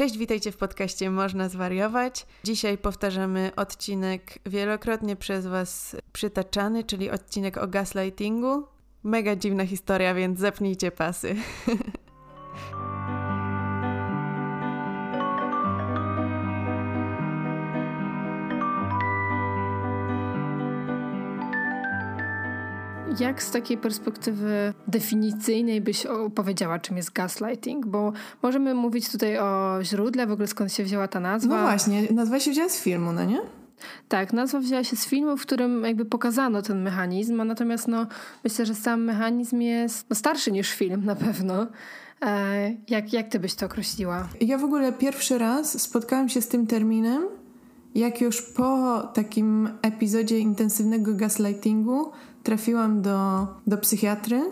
Cześć, witajcie w podcaście Można zwariować. Dzisiaj powtarzamy odcinek wielokrotnie przez Was przytaczany, czyli odcinek o gaslightingu. Mega dziwna historia, więc zapnijcie pasy. Jak z takiej perspektywy definicyjnej byś opowiedziała, czym jest gaslighting? Bo możemy mówić tutaj o źródle, w ogóle skąd się wzięła ta nazwa. No właśnie, nazwa się wzięła z filmu, no nie? Tak, nazwa wzięła się z filmu, w którym jakby pokazano ten mechanizm, a natomiast no, myślę, że sam mechanizm jest no, starszy niż film na pewno. E, jak, jak ty byś to określiła? Ja w ogóle pierwszy raz spotkałam się z tym terminem, jak już po takim epizodzie intensywnego gaslightingu trafiłam do, do psychiatry,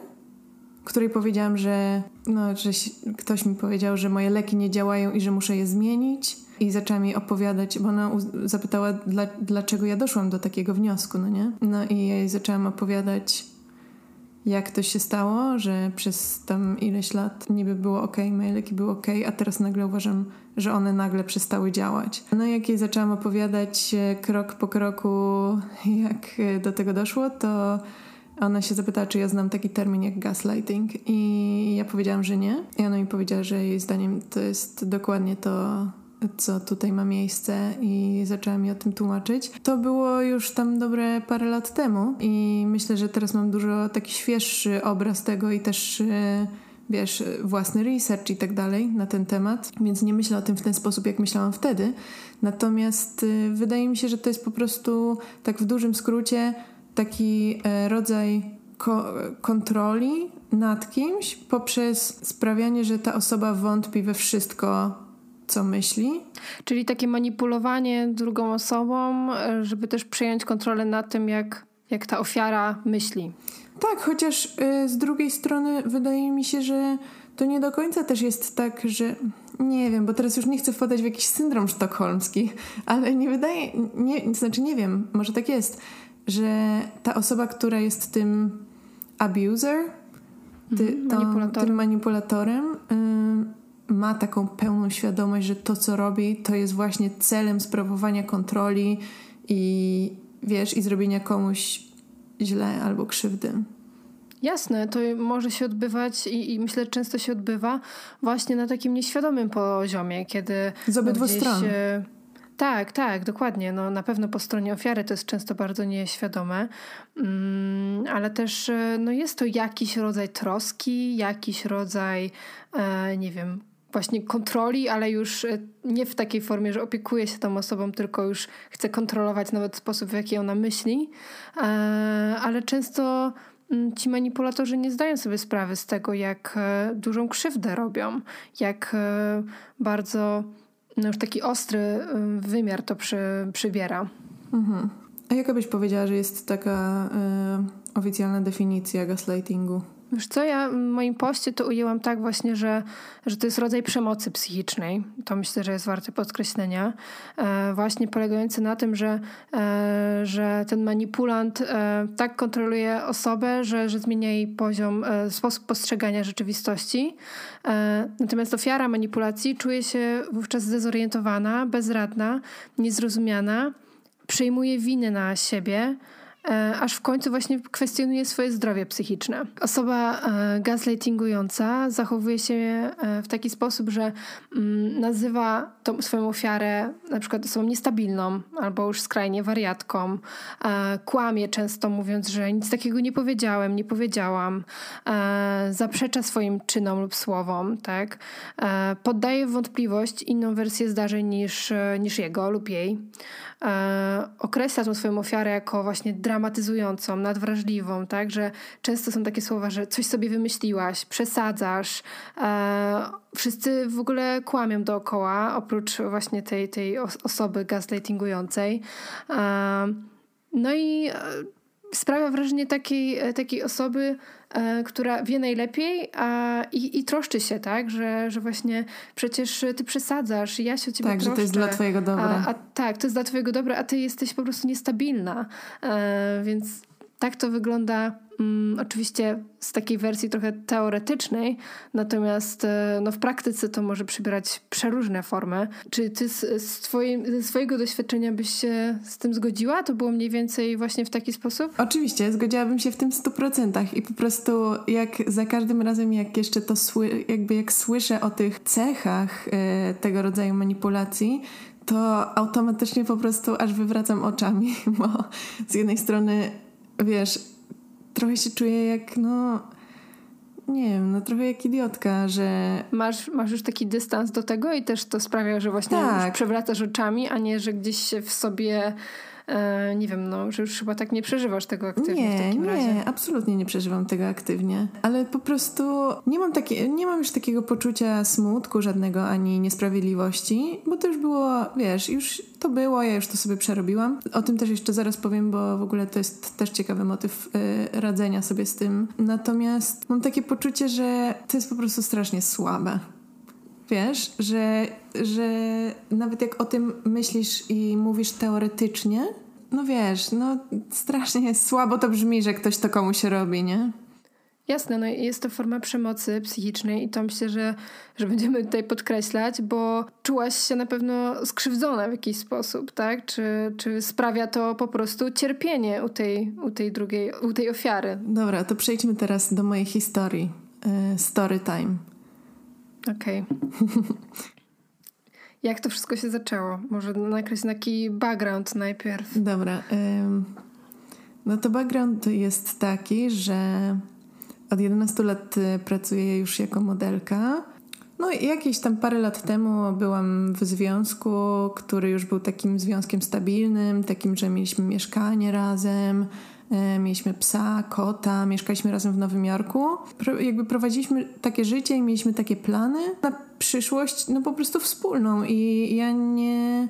której powiedziałam, że, no, że ktoś mi powiedział, że moje leki nie działają i że muszę je zmienić. I zaczęła mi opowiadać, bo ona zapytała, dla, dlaczego ja doszłam do takiego wniosku, no nie? No i jej zaczęłam opowiadać, jak to się stało, że przez tam ileś lat niby było ok, moje leki były ok, a teraz nagle uważam, że one nagle przestały działać. No jak jej zaczęłam opowiadać e, krok po kroku, jak e, do tego doszło, to ona się zapytała, czy ja znam taki termin jak gaslighting i ja powiedziałam, że nie. I ona mi powiedziała, że jej zdaniem to jest dokładnie to, co tutaj ma miejsce i zaczęła mi o tym tłumaczyć. To było już tam dobre parę lat temu i myślę, że teraz mam dużo taki świeższy obraz tego i też e, wiesz, własny research i tak dalej na ten temat, więc nie myślę o tym w ten sposób, jak myślałam wtedy. Natomiast y, wydaje mi się, że to jest po prostu, tak w dużym skrócie, taki e, rodzaj ko kontroli nad kimś poprzez sprawianie, że ta osoba wątpi we wszystko, co myśli. Czyli takie manipulowanie drugą osobą, żeby też przejąć kontrolę nad tym, jak, jak ta ofiara myśli. Tak, chociaż y, z drugiej strony wydaje mi się, że to nie do końca też jest tak, że nie wiem, bo teraz już nie chcę wpadać w jakiś syndrom sztokholmski, ale nie wydaje, nie, znaczy nie wiem, może tak jest, że ta osoba, która jest tym abuser, ty, mhm, manipulatorem. tym manipulatorem, y, ma taką pełną świadomość, że to, co robi, to jest właśnie celem sprawowania kontroli i wiesz, i zrobienia komuś źle albo krzywdy. Jasne, to może się odbywać i, i, myślę, że często się odbywa właśnie na takim nieświadomym poziomie, kiedy. Z obydwu gdzieś, stron. Tak, tak, dokładnie. No, na pewno po stronie ofiary to jest często bardzo nieświadome, mm, ale też e, no, jest to jakiś rodzaj troski, jakiś rodzaj, e, nie wiem, właśnie kontroli, ale już e, nie w takiej formie, że opiekuje się tą osobą, tylko już chce kontrolować nawet sposób, w jaki ona myśli. E, ale często mm, ci manipulatorzy nie zdają sobie sprawy z tego, jak e, dużą krzywdę robią, jak bardzo no już taki ostry wymiar to przy, przybiera. Mhm. A jaka byś powiedziała, że jest taka y, oficjalna definicja gaslightingu? Wiesz co, ja w moim poście to ujęłam tak właśnie, że, że to jest rodzaj przemocy psychicznej. To myślę, że jest warte podkreślenia. E, właśnie polegający na tym, że, e, że ten manipulant e, tak kontroluje osobę, że, że zmienia jej poziom, e, sposób postrzegania rzeczywistości. E, natomiast ofiara manipulacji czuje się wówczas zdezorientowana, bezradna, niezrozumiana, przejmuje winy na siebie, aż w końcu właśnie kwestionuje swoje zdrowie psychiczne. Osoba e, gaslightingująca zachowuje się e, w taki sposób, że mm, nazywa tą swoją ofiarę na przykład osobą niestabilną albo już skrajnie wariatką. Kłamie często mówiąc, że nic takiego nie powiedziałem, nie powiedziałam. Zaprzecza swoim czynom lub słowom, tak? Poddaje w wątpliwość inną wersję zdarzeń niż, niż jego lub jej. Określa tą swoją ofiarę jako właśnie dramatyzującą, nadwrażliwą, tak? Że często są takie słowa, że coś sobie wymyśliłaś, przesadzasz. E, wszyscy w ogóle kłamią dookoła, oprócz właśnie tej, tej osoby gaslightingującej. E, no i e, sprawia wrażenie takiej, e, takiej osoby, e, która wie najlepiej a, i, i troszczy się, tak? Że, że właśnie przecież ty przesadzasz, ja się o ciebie Tak, troszczę, że to jest dla twojego dobra. A, a, tak, to jest dla twojego dobra, a ty jesteś po prostu niestabilna. E, więc tak to wygląda mm, oczywiście z takiej wersji trochę teoretycznej, natomiast e, no, w praktyce to może przybierać przeróżne formy. Czy ty z, z ze swojego doświadczenia byś się z tym zgodziła? To było mniej więcej właśnie w taki sposób? Oczywiście, zgodziłabym się w tym 100% i po prostu jak za każdym razem, jak jeszcze to sły, jakby jak słyszę o tych cechach e, tego rodzaju manipulacji, to automatycznie po prostu aż wywracam oczami, bo z jednej strony, wiesz, trochę się czuję jak, no, nie wiem, no trochę jak idiotka, że... Masz, masz już taki dystans do tego i też to sprawia, że właśnie tak. przewracasz oczami, a nie, że gdzieś się w sobie E, nie wiem, no, że już chyba tak nie przeżywasz tego aktywnie nie, w takim nie, razie. Nie, absolutnie nie przeżywam tego aktywnie. Ale po prostu nie mam, takie, nie mam już takiego poczucia smutku żadnego ani niesprawiedliwości, bo to już było, wiesz, już to było, ja już to sobie przerobiłam. O tym też jeszcze zaraz powiem, bo w ogóle to jest też ciekawy motyw y, radzenia sobie z tym. Natomiast mam takie poczucie, że to jest po prostu strasznie słabe. Wiesz, że, że nawet jak o tym myślisz i mówisz teoretycznie, no wiesz, no strasznie słabo to brzmi, że ktoś to komuś robi, nie? Jasne, no jest to forma przemocy psychicznej i to myślę, że, że będziemy tutaj podkreślać, bo czułaś się na pewno skrzywdzona w jakiś sposób, tak? Czy, czy sprawia to po prostu cierpienie u tej, u tej drugiej, u tej ofiary? Dobra, to przejdźmy teraz do mojej historii. Y, story time. Okej. Okay. Jak to wszystko się zaczęło? Może nakreślić taki background najpierw. Dobra. no to background jest taki, że od 11 lat y, pracuję już jako modelka. No i jakieś tam parę lat temu byłam w związku, który już był takim związkiem stabilnym, takim, że mieliśmy mieszkanie razem, mieliśmy psa, kota, mieszkaliśmy razem w Nowym Jorku. Pro, jakby prowadziliśmy takie życie i mieliśmy takie plany na przyszłość, no po prostu wspólną. I ja nie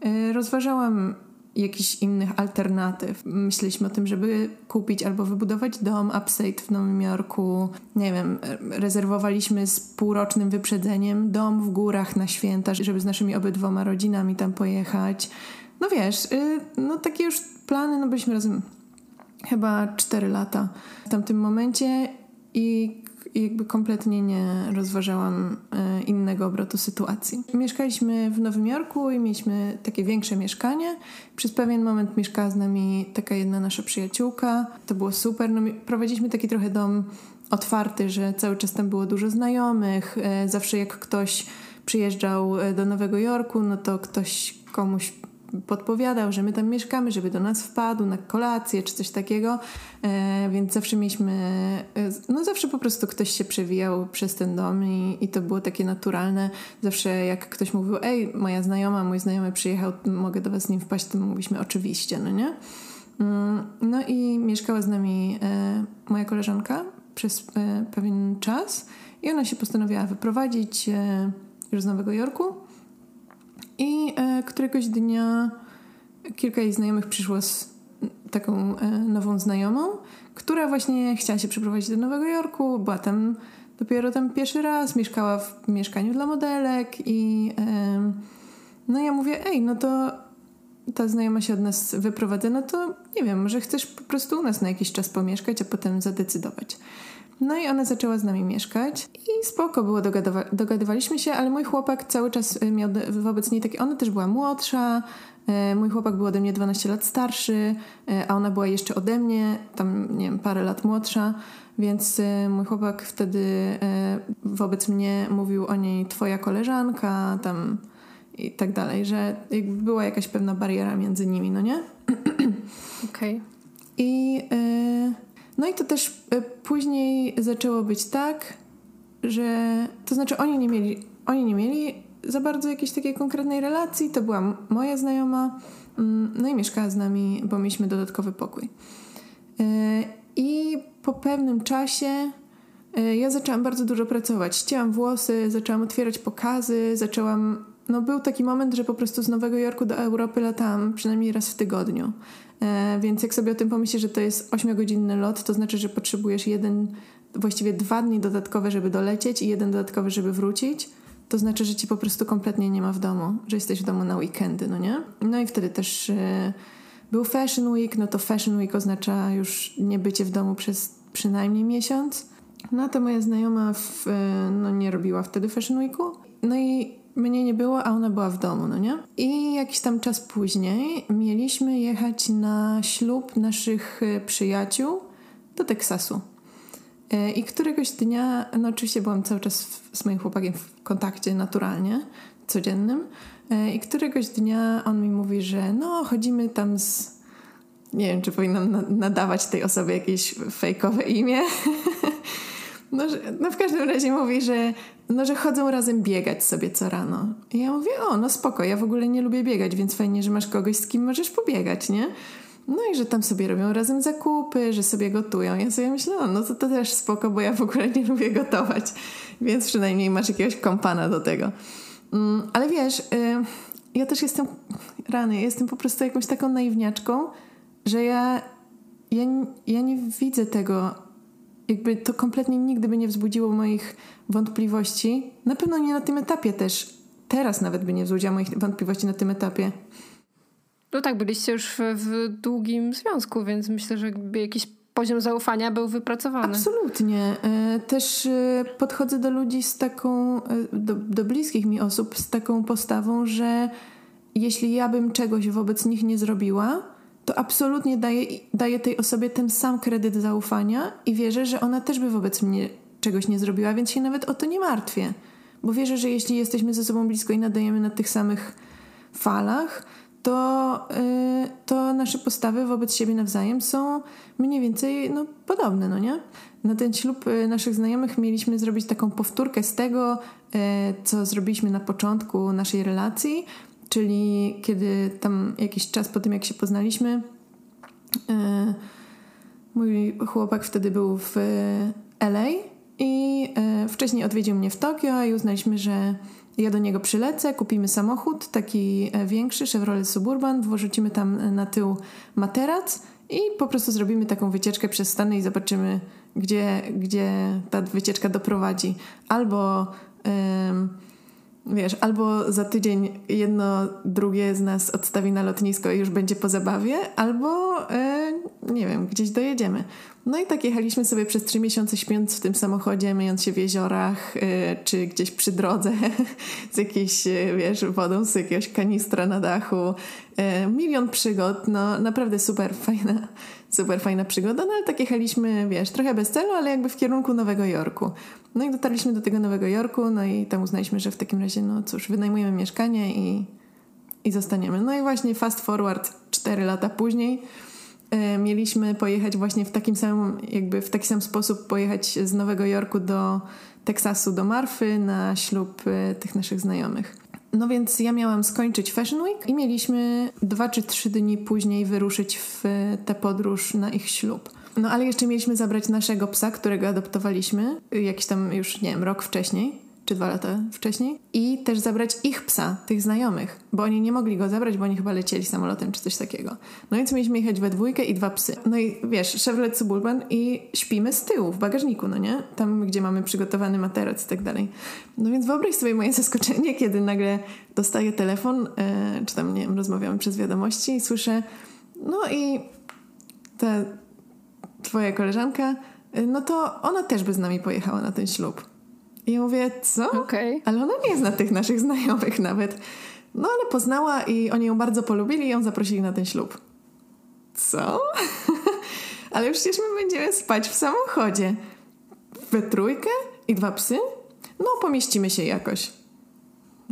e, rozważałam jakichś innych alternatyw. Myśleliśmy o tym, żeby kupić albo wybudować dom upstate w Nowym Jorku. Nie wiem, rezerwowaliśmy z półrocznym wyprzedzeniem dom w górach na święta, żeby z naszymi obydwoma rodzinami tam pojechać. No wiesz, y, no takie już plany, no byliśmy razem chyba 4 lata w tamtym momencie i jakby kompletnie nie rozważałam e, innego obrotu sytuacji. Mieszkaliśmy w Nowym Jorku i mieliśmy takie większe mieszkanie. Przez pewien moment mieszkała z nami taka jedna nasza przyjaciółka. To było super. No, prowadziliśmy taki trochę dom otwarty, że cały czas tam było dużo znajomych. E, zawsze jak ktoś przyjeżdżał e, do Nowego Jorku, no to ktoś komuś podpowiadał, że my tam mieszkamy, żeby do nas wpadł na kolację czy coś takiego, e, więc zawsze mieliśmy, e, no zawsze po prostu ktoś się przewijał przez ten dom i, i to było takie naturalne. Zawsze jak ktoś mówił, ej, moja znajoma, mój znajomy przyjechał, mogę do was z nim wpaść, to mówiliśmy oczywiście, no nie? Mm, no i mieszkała z nami e, moja koleżanka przez pewien czas i ona się postanowiła wyprowadzić już z Nowego Jorku i e, któregoś dnia kilka jej znajomych przyszło z taką e, nową znajomą, która właśnie chciała się przeprowadzić do Nowego Jorku. Była tam dopiero tam pierwszy raz, mieszkała w mieszkaniu dla modelek i e, no ja mówię, ej, no to ta znajoma się od nas wyprowadza, no to nie wiem, może chcesz po prostu u nas na jakiś czas pomieszkać, a potem zadecydować. No i ona zaczęła z nami mieszkać i spoko było, dogadywa dogadywaliśmy się, ale mój chłopak cały czas y, miał wobec niej takie, ona też była młodsza, y, mój chłopak był ode mnie 12 lat starszy, y, a ona była jeszcze ode mnie, tam nie wiem, parę lat młodsza, więc mój chłopak wtedy wobec mnie mówił o niej twoja koleżanka, tam i tak dalej, że była jakaś pewna bariera między nimi, no nie? Okej. Okay. I... Y no i to też e, później zaczęło być tak, że to znaczy oni nie mieli, oni nie mieli za bardzo jakiejś takiej konkretnej relacji. To była moja znajoma, mm, no i mieszkała z nami, bo mieliśmy dodatkowy pokój. E, I po pewnym czasie e, ja zaczęłam bardzo dużo pracować. Ścięłam włosy, zaczęłam otwierać pokazy, zaczęłam. No, był taki moment, że po prostu z Nowego Jorku do Europy latałam przynajmniej raz w tygodniu. E, więc jak sobie o tym pomyślisz, że to jest 8-godzinny lot, to znaczy, że potrzebujesz jeden, właściwie dwa dni dodatkowe, żeby dolecieć i jeden dodatkowy, żeby wrócić. To znaczy, że ci po prostu kompletnie nie ma w domu, że jesteś w domu na weekendy, no nie? No i wtedy też był Fashion Week, no to Fashion Week oznacza już nie bycie w domu przez przynajmniej miesiąc. No to moja znajoma w, e, no, nie robiła wtedy Fashion Weeku. No i mnie nie było, a ona była w domu, no nie? I jakiś tam czas później mieliśmy jechać na ślub naszych e, przyjaciół do Teksasu. E, I któregoś dnia, no oczywiście byłam cały czas w, z moim chłopakiem w kontakcie naturalnie, codziennym. I któregoś dnia on mi mówi, że no chodzimy tam z... Nie wiem, czy powinnam nadawać tej osobie jakieś fejkowe imię. No, że, no w każdym razie mówi, że, no, że chodzą razem biegać sobie co rano. I ja mówię, o, no spoko, ja w ogóle nie lubię biegać, więc fajnie, że masz kogoś, z kim możesz pobiegać, nie? No i że tam sobie robią razem zakupy, że sobie gotują. Ja sobie myślę, no, no to, to też spoko, bo ja w ogóle nie lubię gotować, więc przynajmniej masz jakiegoś kompana do tego. Mm, ale wiesz, y, ja też jestem, rany, jestem po prostu jakąś taką naiwniaczką, że ja, ja, ja nie widzę tego jakby to kompletnie nigdy by nie wzbudziło moich wątpliwości. Na pewno nie na tym etapie też. Teraz nawet by nie wzbudziło moich wątpliwości na tym etapie. No tak, byliście już w, w długim związku, więc myślę, że jakiś poziom zaufania był wypracowany. Absolutnie. E, też e, podchodzę do ludzi z taką, e, do, do bliskich mi osób z taką postawą, że jeśli ja bym czegoś wobec nich nie zrobiła, to absolutnie daję, daję tej osobie ten sam kredyt zaufania i wierzę, że ona też by wobec mnie czegoś nie zrobiła, więc się nawet o to nie martwię. Bo wierzę, że jeśli jesteśmy ze sobą blisko i nadajemy na tych samych falach, to, yy, to nasze postawy wobec siebie nawzajem są mniej więcej no, podobne, no nie? Na ten ślub y, naszych znajomych mieliśmy zrobić taką powtórkę z tego, yy, co zrobiliśmy na początku naszej relacji, Czyli kiedy tam jakiś czas po tym, jak się poznaliśmy, e, mój chłopak wtedy był w LA i e, wcześniej odwiedził mnie w Tokio i uznaliśmy, że ja do niego przylecę, kupimy samochód, taki e, większy, Chevrolet Suburban, włożymy tam na tył materac i po prostu zrobimy taką wycieczkę przez Stany i zobaczymy, gdzie, gdzie ta wycieczka doprowadzi. Albo Wiesz, albo za tydzień jedno, drugie z nas odstawi na lotnisko i już będzie po zabawie, albo e, nie wiem, gdzieś dojedziemy. No i tak jechaliśmy sobie przez trzy miesiące śpiąc w tym samochodzie, myjąc się w jeziorach, e, czy gdzieś przy drodze z jakiejś, e, wiesz, wodą z jakiegoś kanistra na dachu. E, milion przygód, no naprawdę super fajna, super fajna przygoda, no ale tak jechaliśmy, wiesz, trochę bez celu, ale jakby w kierunku Nowego Jorku. No i dotarliśmy do tego Nowego Jorku, no i tam uznaliśmy, że w takim razie, no cóż, wynajmujemy mieszkanie i, i zostaniemy. No i właśnie fast forward 4 lata później e, mieliśmy pojechać właśnie w takim samym, jakby w taki sam sposób pojechać z Nowego Jorku do Teksasu, do Marfy na ślub e, tych naszych znajomych. No więc ja miałam skończyć Fashion Week i mieliśmy dwa czy trzy dni później wyruszyć w tę podróż na ich ślub. No ale jeszcze mieliśmy zabrać naszego psa, którego adoptowaliśmy jakiś tam już, nie wiem, rok wcześniej czy dwa lata wcześniej i też zabrać ich psa, tych znajomych, bo oni nie mogli go zabrać, bo oni chyba lecieli samolotem czy coś takiego. No więc mieliśmy jechać we dwójkę i dwa psy. No i wiesz, Chevrolet Suburban i śpimy z tyłu, w bagażniku, no nie? Tam, gdzie mamy przygotowany materac i tak dalej. No więc wyobraź sobie moje zaskoczenie, kiedy nagle dostaję telefon, e, czy tam, nie wiem, rozmawiamy przez wiadomości i słyszę, no i ta twoja koleżanka, e, no to ona też by z nami pojechała na ten ślub. I ja mówię, co? Okay. Ale ona nie zna tych naszych znajomych nawet. No ale poznała i oni ją bardzo polubili i ją zaprosili na ten ślub. Co? ale przecież my będziemy spać w samochodzie. We trójkę i dwa psy? No pomieścimy się jakoś.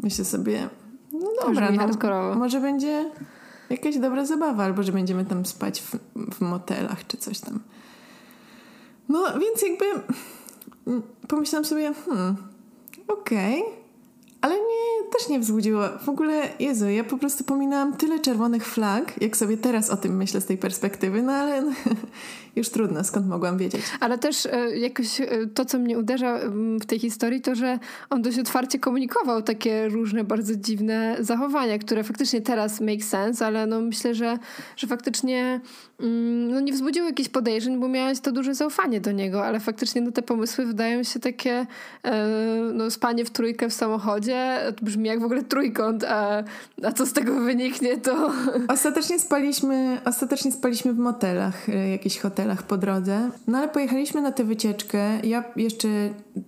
Myślę sobie, no dobra, no, może będzie jakaś dobra zabawa, albo że będziemy tam spać w, w motelach czy coś tam. No więc jakby pomyślałam sobie, hmm, okej, okay. ale nie, też nie wzbudziło. W ogóle, Jezu, ja po prostu pominęłam tyle czerwonych flag, jak sobie teraz o tym myślę z tej perspektywy, no ale już trudno, skąd mogłam wiedzieć. Ale też e, jakoś e, to, co mnie uderza w tej historii, to, że on dość otwarcie komunikował takie różne bardzo dziwne zachowania, które faktycznie teraz make sense, ale no myślę, że, że faktycznie mm, no nie wzbudziły jakichś podejrzeń, bo miałaś to duże zaufanie do niego, ale faktycznie no te pomysły wydają się takie e, no spanie w trójkę w samochodzie brzmi jak w ogóle trójkąt, a, a co z tego wyniknie, to... Ostatecznie spaliśmy, ostatecznie spaliśmy w motelach, jakichś hotelach po drodze. No ale pojechaliśmy na tę wycieczkę. Ja jeszcze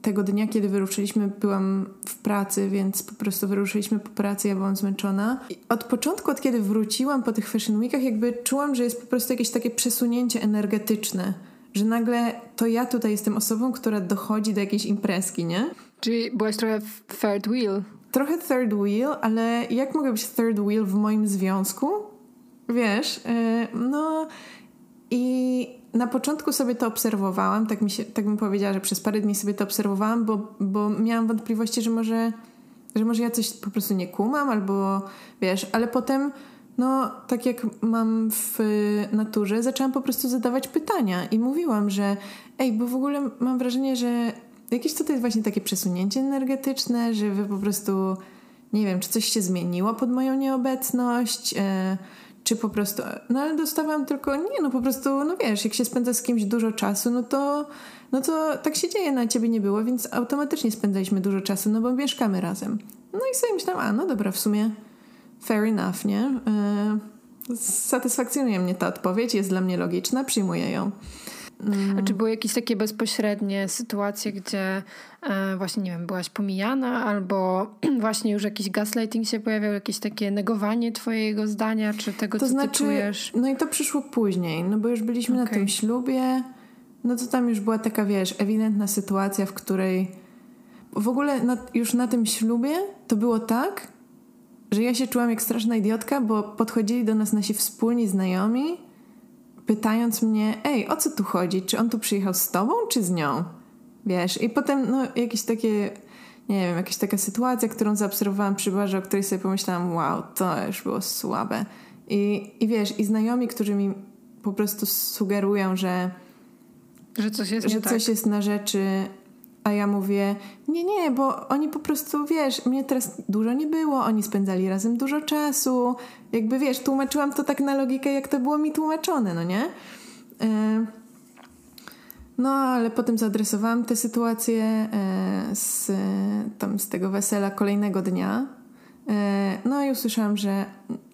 tego dnia, kiedy wyruszyliśmy, byłam w pracy, więc po prostu wyruszyliśmy po pracy, ja byłam zmęczona. I od początku, od kiedy wróciłam po tych Fashion Weekach, jakby czułam, że jest po prostu jakieś takie przesunięcie energetyczne że nagle to ja tutaj jestem osobą, która dochodzi do jakiejś imprezki, nie? Czyli byłaś trochę third wheel. Trochę third wheel, ale jak mogę być third wheel w moim związku? Wiesz, yy, no i na początku sobie to obserwowałam, tak, mi się, tak bym powiedziała, że przez parę dni sobie to obserwowałam, bo, bo miałam wątpliwości, że może, że może ja coś po prostu nie kumam, albo wiesz, ale potem no, tak jak mam w naturze, zaczęłam po prostu zadawać pytania i mówiłam, że ej, bo w ogóle mam wrażenie, że jakieś tutaj jest właśnie takie przesunięcie energetyczne, że wy po prostu, nie wiem, czy coś się zmieniło pod moją nieobecność, e, czy po prostu, no ale dostawałam tylko, nie no po prostu, no wiesz, jak się spędza z kimś dużo czasu, no to, no to tak się dzieje, na ciebie nie było, więc automatycznie spędzaliśmy dużo czasu, no bo mieszkamy razem. No i sobie myślałam, a no dobra, w sumie fair enough, nie? E, satysfakcjonuje mnie ta odpowiedź, jest dla mnie logiczna, przyjmuję ją. A czy były jakieś takie bezpośrednie sytuacje, gdzie e, właśnie, nie wiem, byłaś pomijana albo właśnie już jakiś gaslighting się pojawiał, jakieś takie negowanie twojego zdania, czy tego, to co znaczy, ty czujesz? No i to przyszło później, no bo już byliśmy okay. na tym ślubie, no to tam już była taka, wiesz, ewidentna sytuacja, w której w ogóle na, już na tym ślubie to było tak, że ja się czułam jak straszna idiotka, bo podchodzili do nas nasi wspólni znajomi, pytając mnie, ej, o co tu chodzi? Czy on tu przyjechał z tobą, czy z nią? Wiesz, i potem, no, jakieś takie, nie wiem, jakaś taka sytuacja, którą zaobserwowałam przy barze, o której sobie pomyślałam, wow, to już było słabe. I, i wiesz, i znajomi, którzy mi po prostu sugerują, że że coś jest, że coś tak. jest na rzeczy, a ja mówię, nie, nie, bo oni po prostu, wiesz, mnie teraz dużo nie było, oni spędzali razem dużo czasu. Jakby, wiesz, tłumaczyłam to tak na logikę, jak to było mi tłumaczone, no nie? E, no, ale potem zaadresowałam tę sytuację e, z, tam, z tego wesela kolejnego dnia. E, no i usłyszałam, że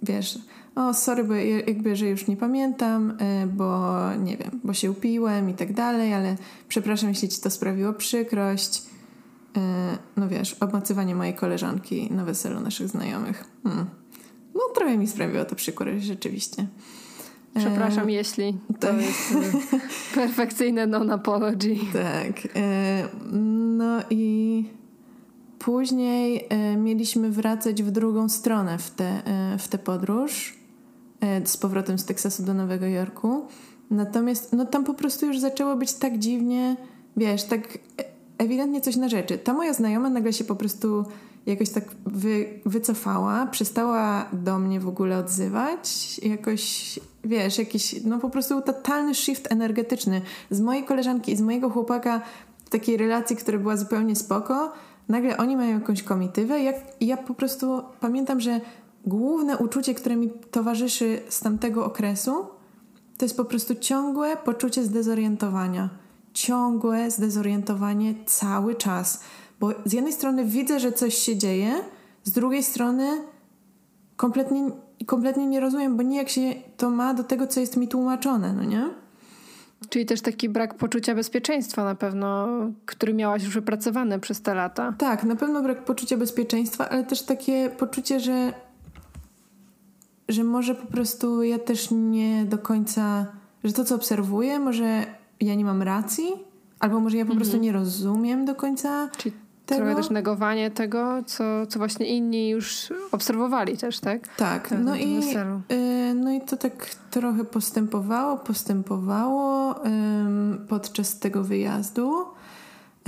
wiesz, o sorry, bo jakby, że już nie pamiętam, bo nie wiem, bo się upiłem i tak dalej, ale przepraszam, jeśli ci to sprawiło przykrość. No wiesz, obmacywanie mojej koleżanki na weselu naszych znajomych. Hmm. No trochę mi sprawiło to przykrość, rzeczywiście. Przepraszam, e, jeśli to tak. jest perfekcyjne non-apology. Tak. E, no i później e, mieliśmy wracać w drugą stronę w tę w te podróż. E, z powrotem z Teksasu do Nowego Jorku. Natomiast no, tam po prostu już zaczęło być tak dziwnie, wiesz, tak ewidentnie coś na rzeczy. Ta moja znajoma nagle się po prostu jakoś tak wy, wycofała, przestała do mnie w ogóle odzywać. Jakoś, wiesz, jakiś, no po prostu totalny shift energetyczny. Z mojej koleżanki i z mojego chłopaka w takiej relacji, która była zupełnie spoko, nagle oni mają jakąś komitywę. Jak, ja po prostu pamiętam, że główne uczucie, które mi towarzyszy z tamtego okresu, to jest po prostu ciągłe poczucie zdezorientowania. Ciągłe zdezorientowanie cały czas. Bo z jednej strony widzę, że coś się dzieje, z drugiej strony kompletnie, kompletnie nie rozumiem, bo nijak się to ma do tego, co jest mi tłumaczone, no nie? Czyli też taki brak poczucia bezpieczeństwa na pewno, który miałaś już wypracowany przez te lata. Tak, na pewno brak poczucia bezpieczeństwa, ale też takie poczucie, że że może po prostu ja też nie do końca, że to co obserwuję, może ja nie mam racji, albo może ja po prostu mhm. nie rozumiem do końca. Czyli tego. trochę też negowanie tego, co, co właśnie inni już obserwowali też, tak? Tak, no i, y, no i to tak trochę postępowało, postępowało podczas tego wyjazdu.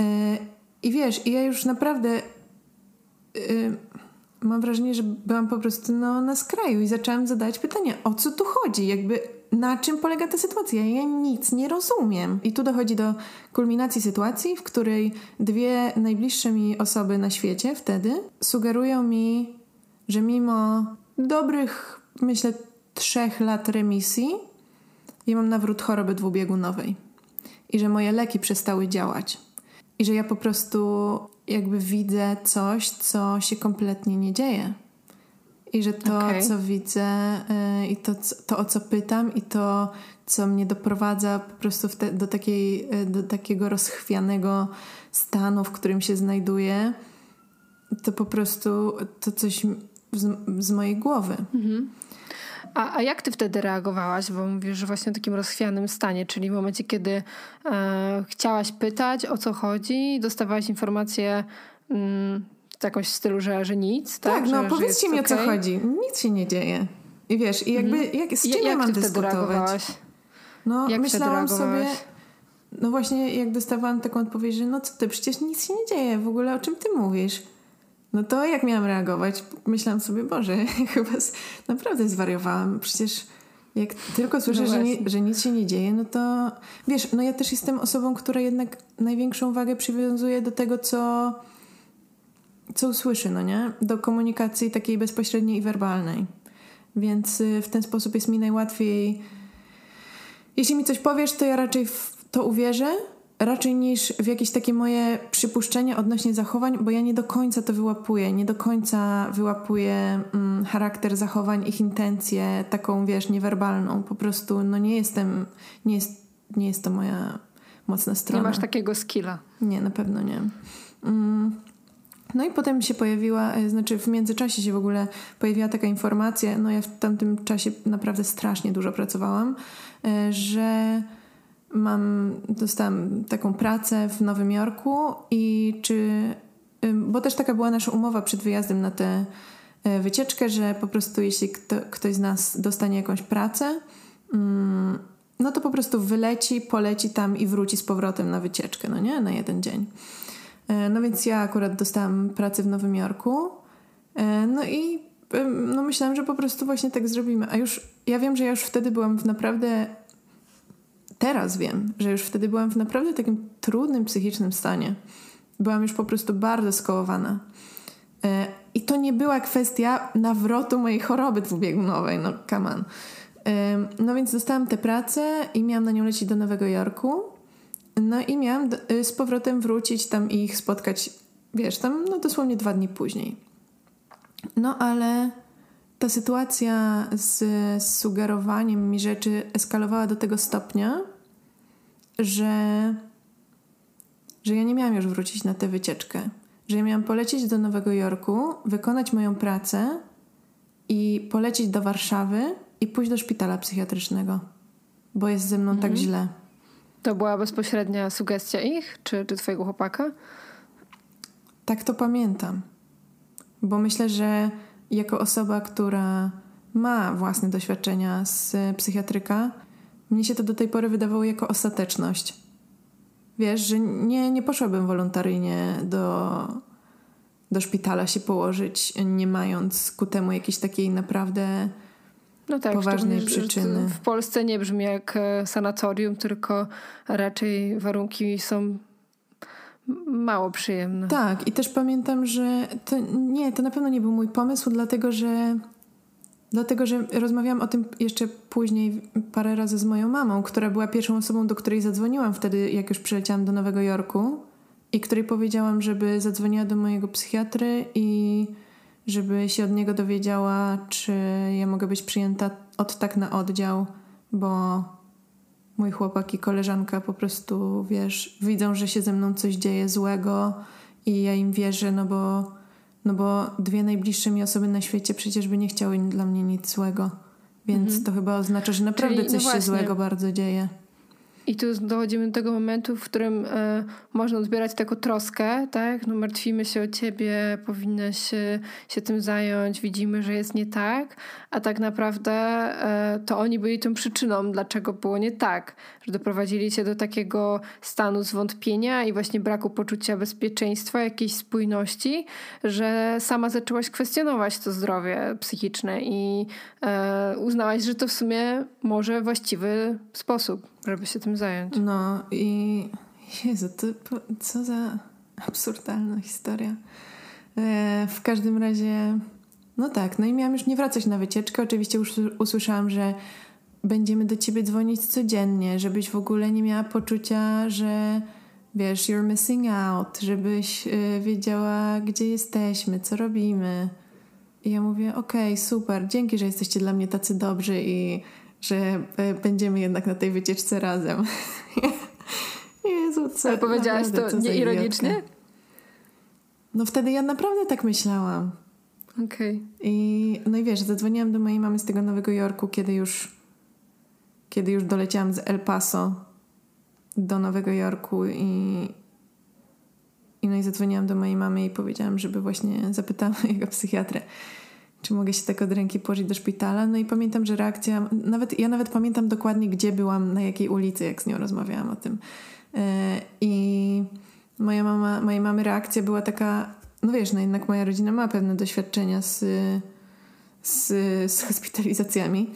Y, I wiesz, ja już naprawdę y, mam wrażenie, że byłam po prostu no, na skraju i zaczęłam zadawać pytanie, o co tu chodzi? Jakby na czym polega ta sytuacja? Ja nic nie rozumiem. I tu dochodzi do kulminacji sytuacji, w której dwie najbliższe mi osoby na świecie wtedy sugerują mi, że mimo dobrych, myślę, trzech lat remisji, ja mam nawrót choroby dwubiegunowej i że moje leki przestały działać. I że ja po prostu jakby widzę coś, co się kompletnie nie dzieje. I że to, okay. co widzę, yy, i to, to, o co pytam, i to, co mnie doprowadza po prostu te, do, takiej, yy, do takiego rozchwianego stanu, w którym się znajduję, to po prostu to coś z, z mojej głowy. Mhm. A, a jak ty wtedy reagowałaś? Bo mówisz, że właśnie w takim rozchwianym stanie, czyli w momencie, kiedy e, chciałaś pytać, o co chodzi, dostawałaś informację mm, jakąś w stylu, że, że nic, tak? Tak, no że, powiedzcie że mi, okay. o co chodzi. Nic się nie dzieje. I wiesz, i jakby, mhm. jak, z czym ja, ja mam dyskutować? No, jak myślałam sobie... No właśnie, jak dostawałam taką odpowiedź, że no co ty, przecież nic się nie dzieje, w ogóle o czym ty mówisz? No to jak miałam reagować? Myślałam sobie, Boże, chyba naprawdę zwariowałam. Przecież jak tylko słyszę, no że, że nic się nie dzieje, no to wiesz, no ja też jestem osobą, która jednak największą wagę przywiązuje do tego, co, co usłyszy, no nie? Do komunikacji takiej bezpośredniej i werbalnej. Więc y, w ten sposób jest mi najłatwiej. Jeśli mi coś powiesz, to ja raczej w to uwierzę, raczej niż w jakieś takie moje przypuszczenia odnośnie zachowań, bo ja nie do końca to wyłapuję, nie do końca wyłapuję mm, charakter zachowań, ich intencje, taką wiesz, niewerbalną. Po prostu no nie jestem, nie jest, nie jest to moja mocna strona. Nie masz takiego skilla. Nie, na pewno nie. Mm. No i potem się pojawiła, e, znaczy w międzyczasie się w ogóle pojawiła taka informacja, no ja w tamtym czasie naprawdę strasznie dużo pracowałam, e, że mam, dostałam taką pracę w Nowym Jorku i czy, bo też taka była nasza umowa przed wyjazdem na tę e, wycieczkę, że po prostu jeśli kto, ktoś z nas dostanie jakąś pracę, mm, no to po prostu wyleci, poleci tam i wróci z powrotem na wycieczkę, no nie? Na jeden dzień. E, no więc ja akurat dostałam pracę w Nowym Jorku. E, no i no myślałam, że po prostu właśnie tak zrobimy. A już ja wiem, że ja już wtedy byłam w naprawdę teraz wiem, że już wtedy byłam w naprawdę takim trudnym psychicznym stanie. Byłam już po prostu bardzo skołowana. E, I to nie była kwestia nawrotu mojej choroby dwubiegunowej, no come on. E, no więc dostałam tę pracę i miałam na nią lecieć do Nowego Jorku. No i miałam e, z powrotem wrócić tam i ich spotkać, wiesz, tam no dosłownie dwa dni później. No ale ta sytuacja z sugerowaniem mi rzeczy eskalowała do tego stopnia, że, że ja nie miałam już wrócić na tę wycieczkę. Że ja miałam polecieć do Nowego Jorku, wykonać moją pracę i polecieć do Warszawy i pójść do szpitala psychiatrycznego, bo jest ze mną tak mhm. tak źle. To była bezpośrednia sugestia ich, czy, czy twojego chłopaka? Tak to pamiętam. Bo myślę, że jako osoba, która ma własne doświadczenia z psychiatryka, mnie się to do tej pory wydawało jako ostateczność. Wiesz, że nie, nie poszłabym wolontaryjnie do, do szpitala się położyć, nie mając ku temu jakiejś takiej naprawdę no tak, poważnej przyczyny. W Polsce nie brzmi jak e, sanatorium, tylko raczej warunki są mało przyjemne. Tak, i też pamiętam, że to nie, to na pewno nie był mój pomysł, dlatego że Dlatego, że rozmawiałam o tym jeszcze później parę razy z moją mamą, która była pierwszą osobą, do której zadzwoniłam wtedy, jak już przyleciałam do Nowego Jorku i której powiedziałam, żeby zadzwoniła do mojego psychiatry i żeby się od niego dowiedziała, czy ja mogę być przyjęta od tak na oddział, bo mój chłopak i koleżanka po prostu, wiesz, widzą, że się ze mną coś dzieje złego i ja im wierzę, no bo no bo dwie najbliższe mi osoby na świecie przecież by nie chciały dla mnie nic złego. Więc mhm. to chyba oznacza, że naprawdę Czyli, no coś no się złego bardzo dzieje. I tu dochodzimy do tego momentu, w którym e, można odbierać taką troskę, tak? No martwimy się o ciebie, powinnaś się, tym zająć, widzimy, że jest nie tak, a tak naprawdę e, to oni byli tą przyczyną, dlaczego było nie tak, że doprowadzili cię do takiego stanu zwątpienia i właśnie braku poczucia bezpieczeństwa, jakiejś spójności, że sama zaczęłaś kwestionować to zdrowie psychiczne i e, uznałaś, że to w sumie może właściwy sposób żeby się tym zająć. No i Jezu, to co za absurdalna historia. E, w każdym razie, no tak, no i miałam już nie wracać na wycieczkę. Oczywiście już usłyszałam, że będziemy do ciebie dzwonić codziennie, żebyś w ogóle nie miała poczucia, że wiesz, you're missing out, żebyś y, wiedziała, gdzie jesteśmy, co robimy. I ja mówię, okej, okay, super, dzięki, że jesteście dla mnie tacy dobrzy i że y, będziemy jednak na tej wycieczce razem. Jezu, co Ale powiedziałaś to nieironicznie? No wtedy ja naprawdę tak myślałam. Okej. Okay. I no i wiesz, zadzwoniłam do mojej mamy z tego Nowego Jorku, kiedy już kiedy już doleciałam z El Paso do Nowego Jorku i, i no i zadzwoniłam do mojej mamy i powiedziałam, żeby właśnie zapytała jego psychiatrę, czy mogę się tak od ręki położyć do szpitala. No i pamiętam, że reakcja, nawet ja nawet pamiętam dokładnie, gdzie byłam, na jakiej ulicy, jak z nią rozmawiałam o tym. E, I moja mama, mojej mamy reakcja była taka, no wiesz, no jednak moja rodzina ma pewne doświadczenia z, z, z hospitalizacjami.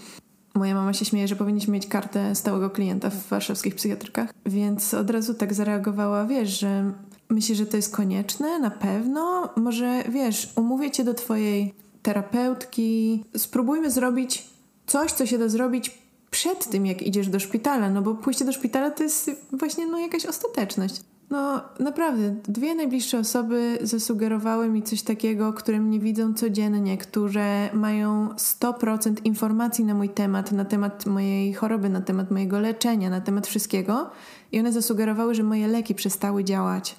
Moja mama się śmieje, że powinniśmy mieć kartę stałego klienta w warszawskich psychiatrykach, więc od razu tak zareagowała, wiesz, że myślisz, że to jest konieczne? Na pewno? Może, wiesz, umówię cię do twojej terapeutki, spróbujmy zrobić coś, co się da zrobić przed tym, jak idziesz do szpitala, no bo pójście do szpitala to jest właśnie no, jakaś ostateczność. No naprawdę, dwie najbliższe osoby zasugerowały mi coś takiego, które mnie widzą codziennie, które mają 100% informacji na mój temat, na temat mojej choroby, na temat mojego leczenia, na temat wszystkiego. I one zasugerowały, że moje leki przestały działać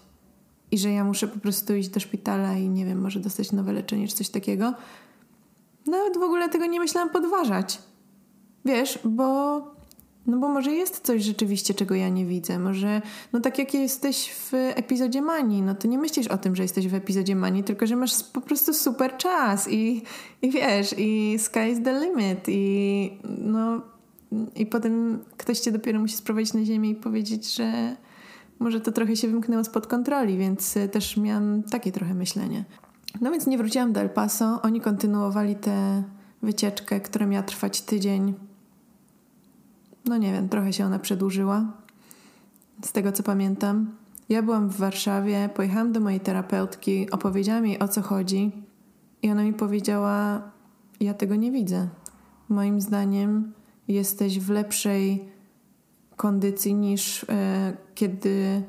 i że ja muszę po prostu iść do szpitala i nie wiem, może dostać nowe leczenie czy coś takiego. Nawet w ogóle tego nie myślałam podważać. Wiesz, bo no bo może jest coś rzeczywiście, czego ja nie widzę. Może, no tak jak jesteś w epizodzie Mani, no to nie myślisz o tym, że jesteś w epizodzie Mani, tylko że masz po prostu super czas i, i wiesz, i sky is the limit i no i potem ktoś cię dopiero musi sprowadzić na ziemię i powiedzieć, że może to trochę się wymknęło spod kontroli, więc też miałam takie trochę myślenie. No więc nie wróciłam do El Paso. Oni kontynuowali tę wycieczkę, która miała trwać tydzień no nie wiem, trochę się ona przedłużyła. Z tego co pamiętam. Ja byłam w Warszawie, pojechałam do mojej terapeutki, opowiedziałam jej o co chodzi i ona mi powiedziała: Ja tego nie widzę. Moim zdaniem jesteś w lepszej kondycji niż e, kiedy,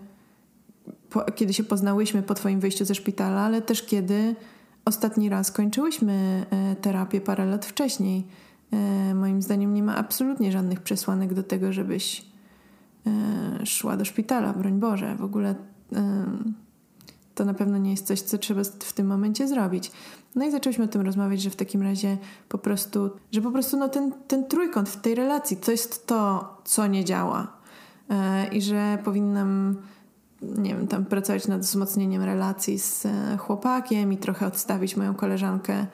po, kiedy się poznałyśmy po Twoim wyjściu ze szpitala, ale też kiedy ostatni raz kończyłyśmy e, terapię parę lat wcześniej. E, moim zdaniem nie ma absolutnie żadnych przesłanek do tego, żebyś szła do szpitala, broń Boże. W ogóle to na pewno nie jest coś, co trzeba w tym momencie zrobić. No i zaczęliśmy o tym rozmawiać, że w takim razie po prostu, że po prostu no ten, ten trójkąt w tej relacji to jest to, co nie działa. I że powinnam, nie wiem, tam pracować nad wzmocnieniem relacji z chłopakiem i trochę odstawić moją koleżankę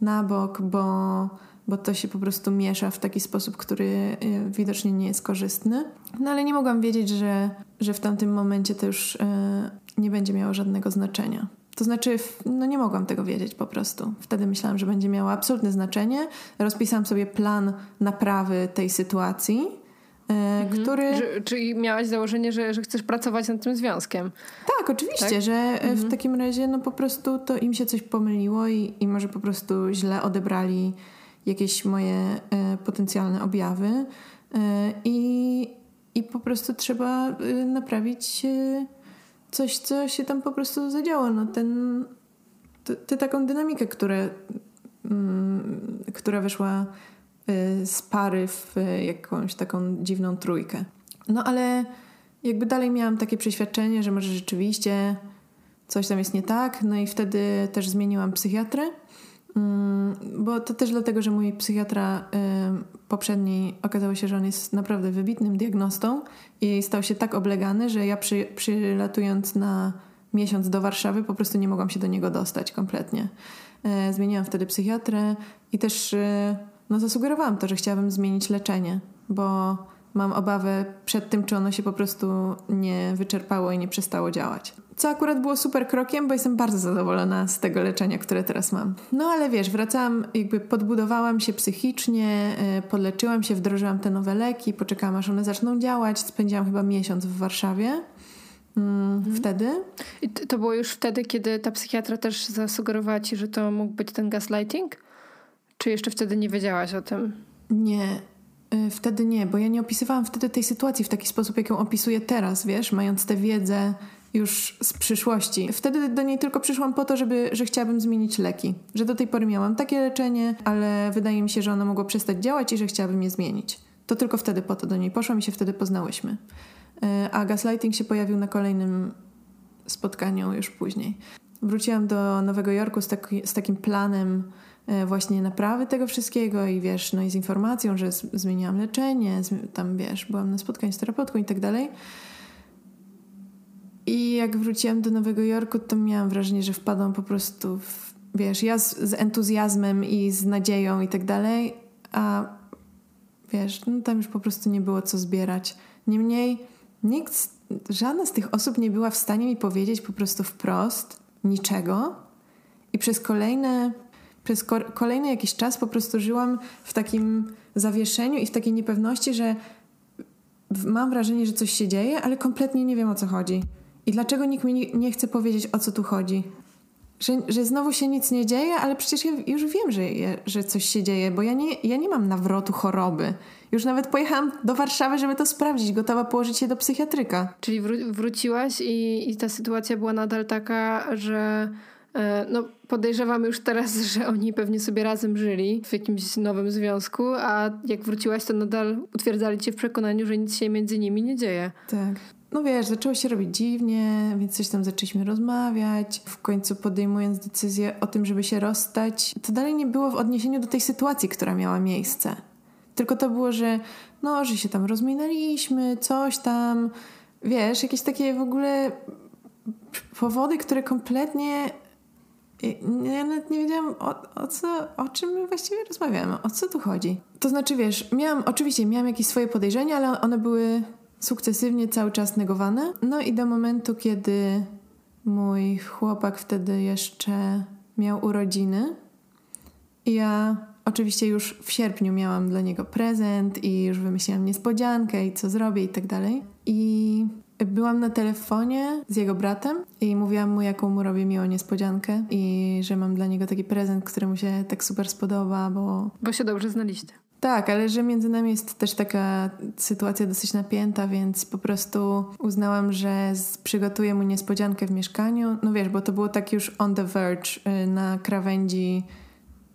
na bok, bo bo to się po prostu miesza w taki sposób, który y, widocznie nie jest korzystny. No ale nie mogłam wiedzieć, że, że w tamtym momencie to już nie będzie miało żadnego znaczenia. To znaczy, no nie mogłam tego wiedzieć po prostu. Wtedy myślałam, że będzie miało absolutne znaczenie. Rozpisałam sobie plan naprawy tej sytuacji, y, mhm. który... Że, czyli miałaś założenie, że, że chcesz pracować nad tym związkiem. Tak, oczywiście, tak? że mhm. w takim razie no po prostu to im się coś pomyliło i, i może po prostu źle odebrali jakieś moje e, potencjalne objawy e, i, i po prostu trzeba e, naprawić coś, co się tam po prostu zadziało. No ten, tę taką dynamikę, które, mm, która wyszła z pary w jakąś taką dziwną trójkę. No ale jakby dalej miałam takie przeświadczenie, że może rzeczywiście coś tam jest nie tak. No i wtedy też zmieniłam psychiatrę. Mm, bo to też dlatego, że mój psychiatra poprzedni okazało się, że on jest naprawdę wybitnym diagnostą i stał się tak oblegany, że ja przy, przylatując na miesiąc do Warszawy po prostu nie mogłam się do niego dostać kompletnie. E, zmieniłam wtedy psychiatrę i też e, no, zasugerowałam to, że chciałabym zmienić leczenie, bo mam obawę przed tym, czy ono się po prostu nie wyczerpało i nie przestało działać. Co akurat było super krokiem, bo jestem bardzo zadowolona z tego leczenia, które teraz mam. No ale wiesz, wracałam, jakby podbudowałam się psychicznie, e, podleczyłam się, wdrożyłam te nowe leki, poczekałam aż one zaczną działać. Spędziłam chyba miesiąc w Warszawie. Mm, mhm. Wtedy. I to było już wtedy, kiedy ta psychiatra też zasugerowała ci, że to mógł być ten gaslighting? Czy jeszcze wtedy nie wiedziałaś o tym? Nie, Y, wtedy nie, bo ja nie opisywałam wtedy tej sytuacji w taki sposób, jak ją opisuję teraz, wiesz, mając tę wiedzę już z przyszłości. Wtedy do niej tylko przyszłam po to, żeby, że chciałabym zmienić leki. Że do tej pory miałam takie leczenie, ale wydaje mi się, że ono mogło przestać działać i że chciałabym je zmienić. To tylko wtedy po to do niej poszłam i się wtedy poznałyśmy. Y, a gaslighting się pojawił na kolejnym spotkaniu już później. Wróciłam do Nowego Jorku z, taki, z takim planem E, właśnie naprawy tego wszystkiego i wiesz, no i z informacją, że zmieniłam leczenie, tam wiesz, byłam na spotkaniu z terapeutką i tak dalej. I jak wróciłam do Nowego Jorku, to miałam wrażenie, że wpadłam po prostu w, wiesz, ja z, z entuzjazmem i z nadzieją i tak dalej, a wiesz, no tam już po prostu nie było co zbierać. Niemniej nikt, żadna z tych osób nie była w stanie mi powiedzieć po prostu wprost niczego i przez kolejne przez kolejny jakiś czas po prostu żyłam w takim zawieszeniu i w takiej niepewności, że mam wrażenie, że coś się dzieje, ale kompletnie nie wiem o co chodzi. I dlaczego nikt mi nie chce powiedzieć o co tu chodzi? Że, że znowu się nic nie dzieje, ale przecież ja już wiem, że, że coś się dzieje, bo ja nie, ja nie mam nawrotu choroby. Już nawet pojechałam do Warszawy, żeby to sprawdzić, gotowa położyć się do psychiatryka. Czyli wró- wróciłaś i, i ta sytuacja była nadal taka, że E, no, podejrzewam już teraz, że oni pewnie sobie razem żyli w jakimś nowym związku, a jak wróciłaś, to nadal utwierdzali cię w przekonaniu, że nic się między nimi nie dzieje. Tak. No wiesz, zaczęło się robić dziwnie, więc coś tam zaczęliśmy rozmawiać. W końcu podejmując decyzję o tym, żeby się rozstać, to dalej nie było w odniesieniu do tej sytuacji, która miała miejsce. Tylko to było, że no, że się tam rozminęliśmy, coś tam, wiesz, jakieś takie w ogóle powody, które kompletnie ja nawet nie wiedziałam o, o, co, o czym my właściwie rozmawiamy, o co tu chodzi. To znaczy, wiesz, miałam, oczywiście miałam jakieś swoje podejrzenia, ale one były sukcesywnie cały czas negowane. No i do momentu, kiedy mój chłopak wtedy jeszcze miał urodziny, ja oczywiście już w sierpniu miałam dla niego prezent i już wymyśliłam niespodziankę i co zrobię i tak dalej. I Byłam na telefonie z jego bratem i mówiłam mu, jaką mu robię miłą niespodziankę i że mam dla niego taki prezent, który mu się tak super spodoba, bo... Bo się dobrze znaliście. Tak, ale że między nami jest też taka sytuacja dosyć napięta, więc po prostu uznałam, że przygotuję mu niespodziankę w mieszkaniu. No wiesz, bo to było tak już on the verge, y, na krawędzi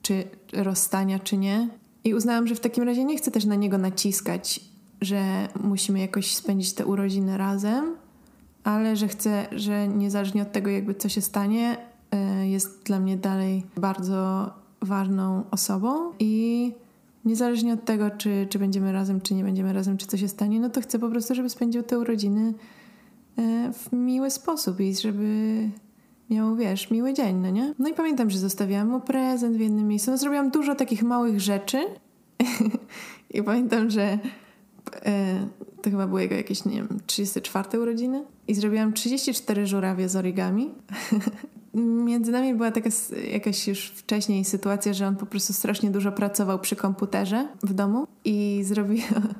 czy rozstania, czy nie. I uznałam, że w takim razie nie chcę też na niego naciskać że musimy jakoś spędzić te urodziny razem, ale że chcę, że niezależnie od tego, jakby co się stanie, e, jest dla mnie dalej bardzo ważną osobą i niezależnie od tego, czy, czy będziemy razem, czy nie będziemy razem, czy co się stanie, no to chcę po prostu, żeby spędził te urodziny e, w miły sposób i żeby miał, wiesz, miły dzień, no nie? No i pamiętam, że zostawiałam mu prezent w jednym miejscu. No zrobiłam dużo takich małych rzeczy i pamiętam, że E, to chyba były jego jakieś, nie wiem, 34 urodziny i zrobiłam 34 żurawie z origami. Między nami była taka jakaś już wcześniej sytuacja, że on po prostu strasznie dużo pracował przy komputerze w domu i zrobiłam,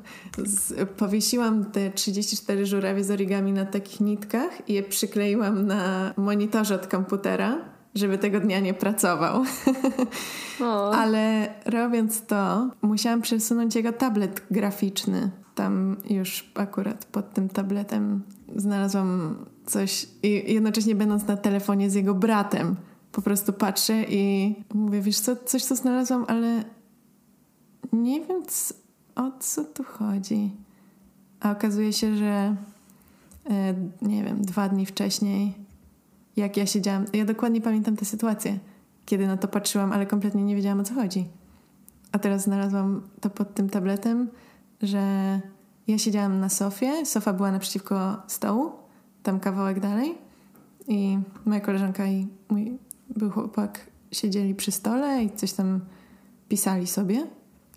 powiesiłam te 34 żurawie z origami na takich nitkach i je przykleiłam na monitorze od komputera żeby tego dnia nie pracował. Ale robiąc to, musiałam przesunąć jego tablet graficzny tam już akurat pod tym tabletem znalazłam coś i jednocześnie będąc na telefonie z jego bratem po prostu patrzę i mówię, wiesz co, coś co znalazłam, ale nie wiem o co tu chodzi. A okazuje się, że e, nie wiem, dwa dni wcześniej jak ja siedziałam, ja dokładnie pamiętam tę sytuację, kiedy na to patrzyłam, ale kompletnie nie wiedziałam o co chodzi. A teraz znalazłam to pod tym tabletem że ja siedziałam na sofie, sofa była naprzeciwko stołu, tam kawałek dalej i moja koleżanka i mój był chłopak siedzieli przy stole i coś tam pisali sobie,